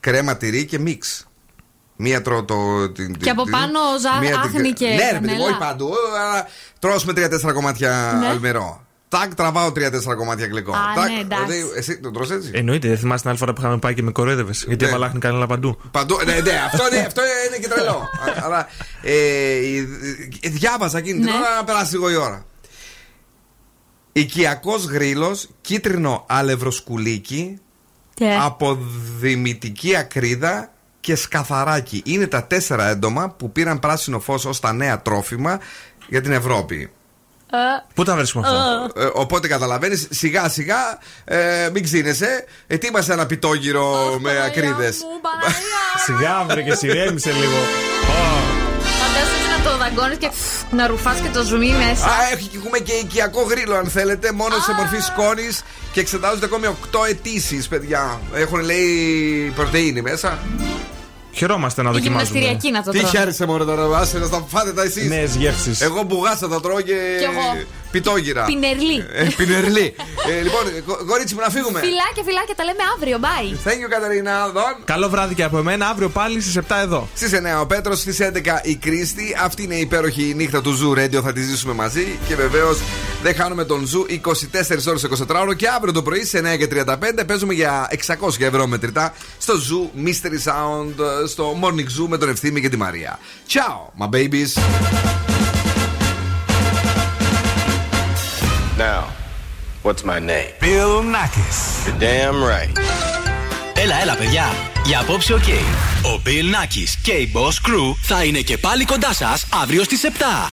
Κρέμα τυρί και μίξ. Μία τρώω το. Την,
Και από
την-
πάνω ζα-
μία την-
άχνη και
Ναι, ρε παιδί,
κανέλα.
όχι παντού. Αλλά τρως με τρία-τέσσερα κομμάτια
Ναι.
αλμυρό. Τάκ, τραβάω τρία-τέσσερα κομμάτια γλυκό.
Α,
Τάκ,
ναι, εντάξει.
δηλαδή, εσύ το τρως έτσι;
Εννοείται, δεν θυμάσαι την άλλη φορά που είχαμε πάει και με κοροϊδεύες. Γιατί
Ναι.
έβαλα άχνη κανένα παντού.
Παντού, ναι, ναι, αυτό, είναι, αυτό είναι και τρελό. Α, (laughs) Αλλά ε, ε, ε, διάβαζα εκείνη την
Ναι.
ώρα να περάσει λίγο η ώρα. Οικιακός γρήλος, κίτρινο αλευροσκουλίκι,
Και.
αποδημητική ακρίδα και σκαθαράκι. Είναι τα τέσσερα έντομα που πήραν πράσινο φως ως τα νέα τρόφιμα για την Ευρώπη.
Ε,
Πού τα βρίσκουμε αυτά;
Ε, οπότε καταλαβαίνεις, σιγά σιγά ε, μην ξύνεσαι. Ετοίμασε ένα πιτόγυρο με ακρίδες. (laughs)
Σιγά βρε και σειρέμισε λίγο.
Φαντάζεσαι να το δαγκώνεις και να ρουφάς και το ζουμί μέσα.
Α, έχει- έχουμε και οικιακό γρήλο, αν θέλετε, μόνο σε μορφή σκόνης και εξετάζονται ακόμη 8 αιτήσεις, παιδιά. Έχουν λέει πρωτενη μέσα.
Χαιρόμαστε να
Η
δοκιμάζουμε.
γυμναστηριακή να το
Τι
τρώω.
χαίρεσαι μόνο τώρα, άσε να τα φάτε τα εσείς.
Νέε γεύσει.
Εγώ μπουγάσα τα τρώω και.
Κι εγώ.
Πιτόγυρα.
Πεϊνιρλί.
Ε, πεϊνιρλί. Ε, λοιπόν, κο- κορίτσι μου να φύγουμε.
Φιλάκια, φιλάκια, τα λέμε αύριο. Bye.
Thank you, Καταρίνα. Δον.
Καλό βράδυ και από εμένα. Αύριο πάλι στις 7 εδώ.
Στις 9 ο Πέτρος, στις 11 η Κρίστη. Αυτή είναι η υπέροχη νύχτα του Zoo Radio. Θα τη ζήσουμε μαζί. Και βεβαίως δεν χάνουμε τον Zoo 24 ώρες 24 ώρο. Και αύριο το πρωί στις 9 και 35 παίζουμε για 600 ευρώ μετρητά στο Zoo Mystery Sound ε, στο Morning Zoo με τον Ευθύμη και τη Μαρία. Ciao, my babies.
Now, what's my name? Bill Nakis. You're damn right.
Έλα, έλα, παιδιά. Για απόψε, οκ. Ο Bill Nackis και η Boss Crew θα είναι και πάλι κοντά σας αύριο στις 7.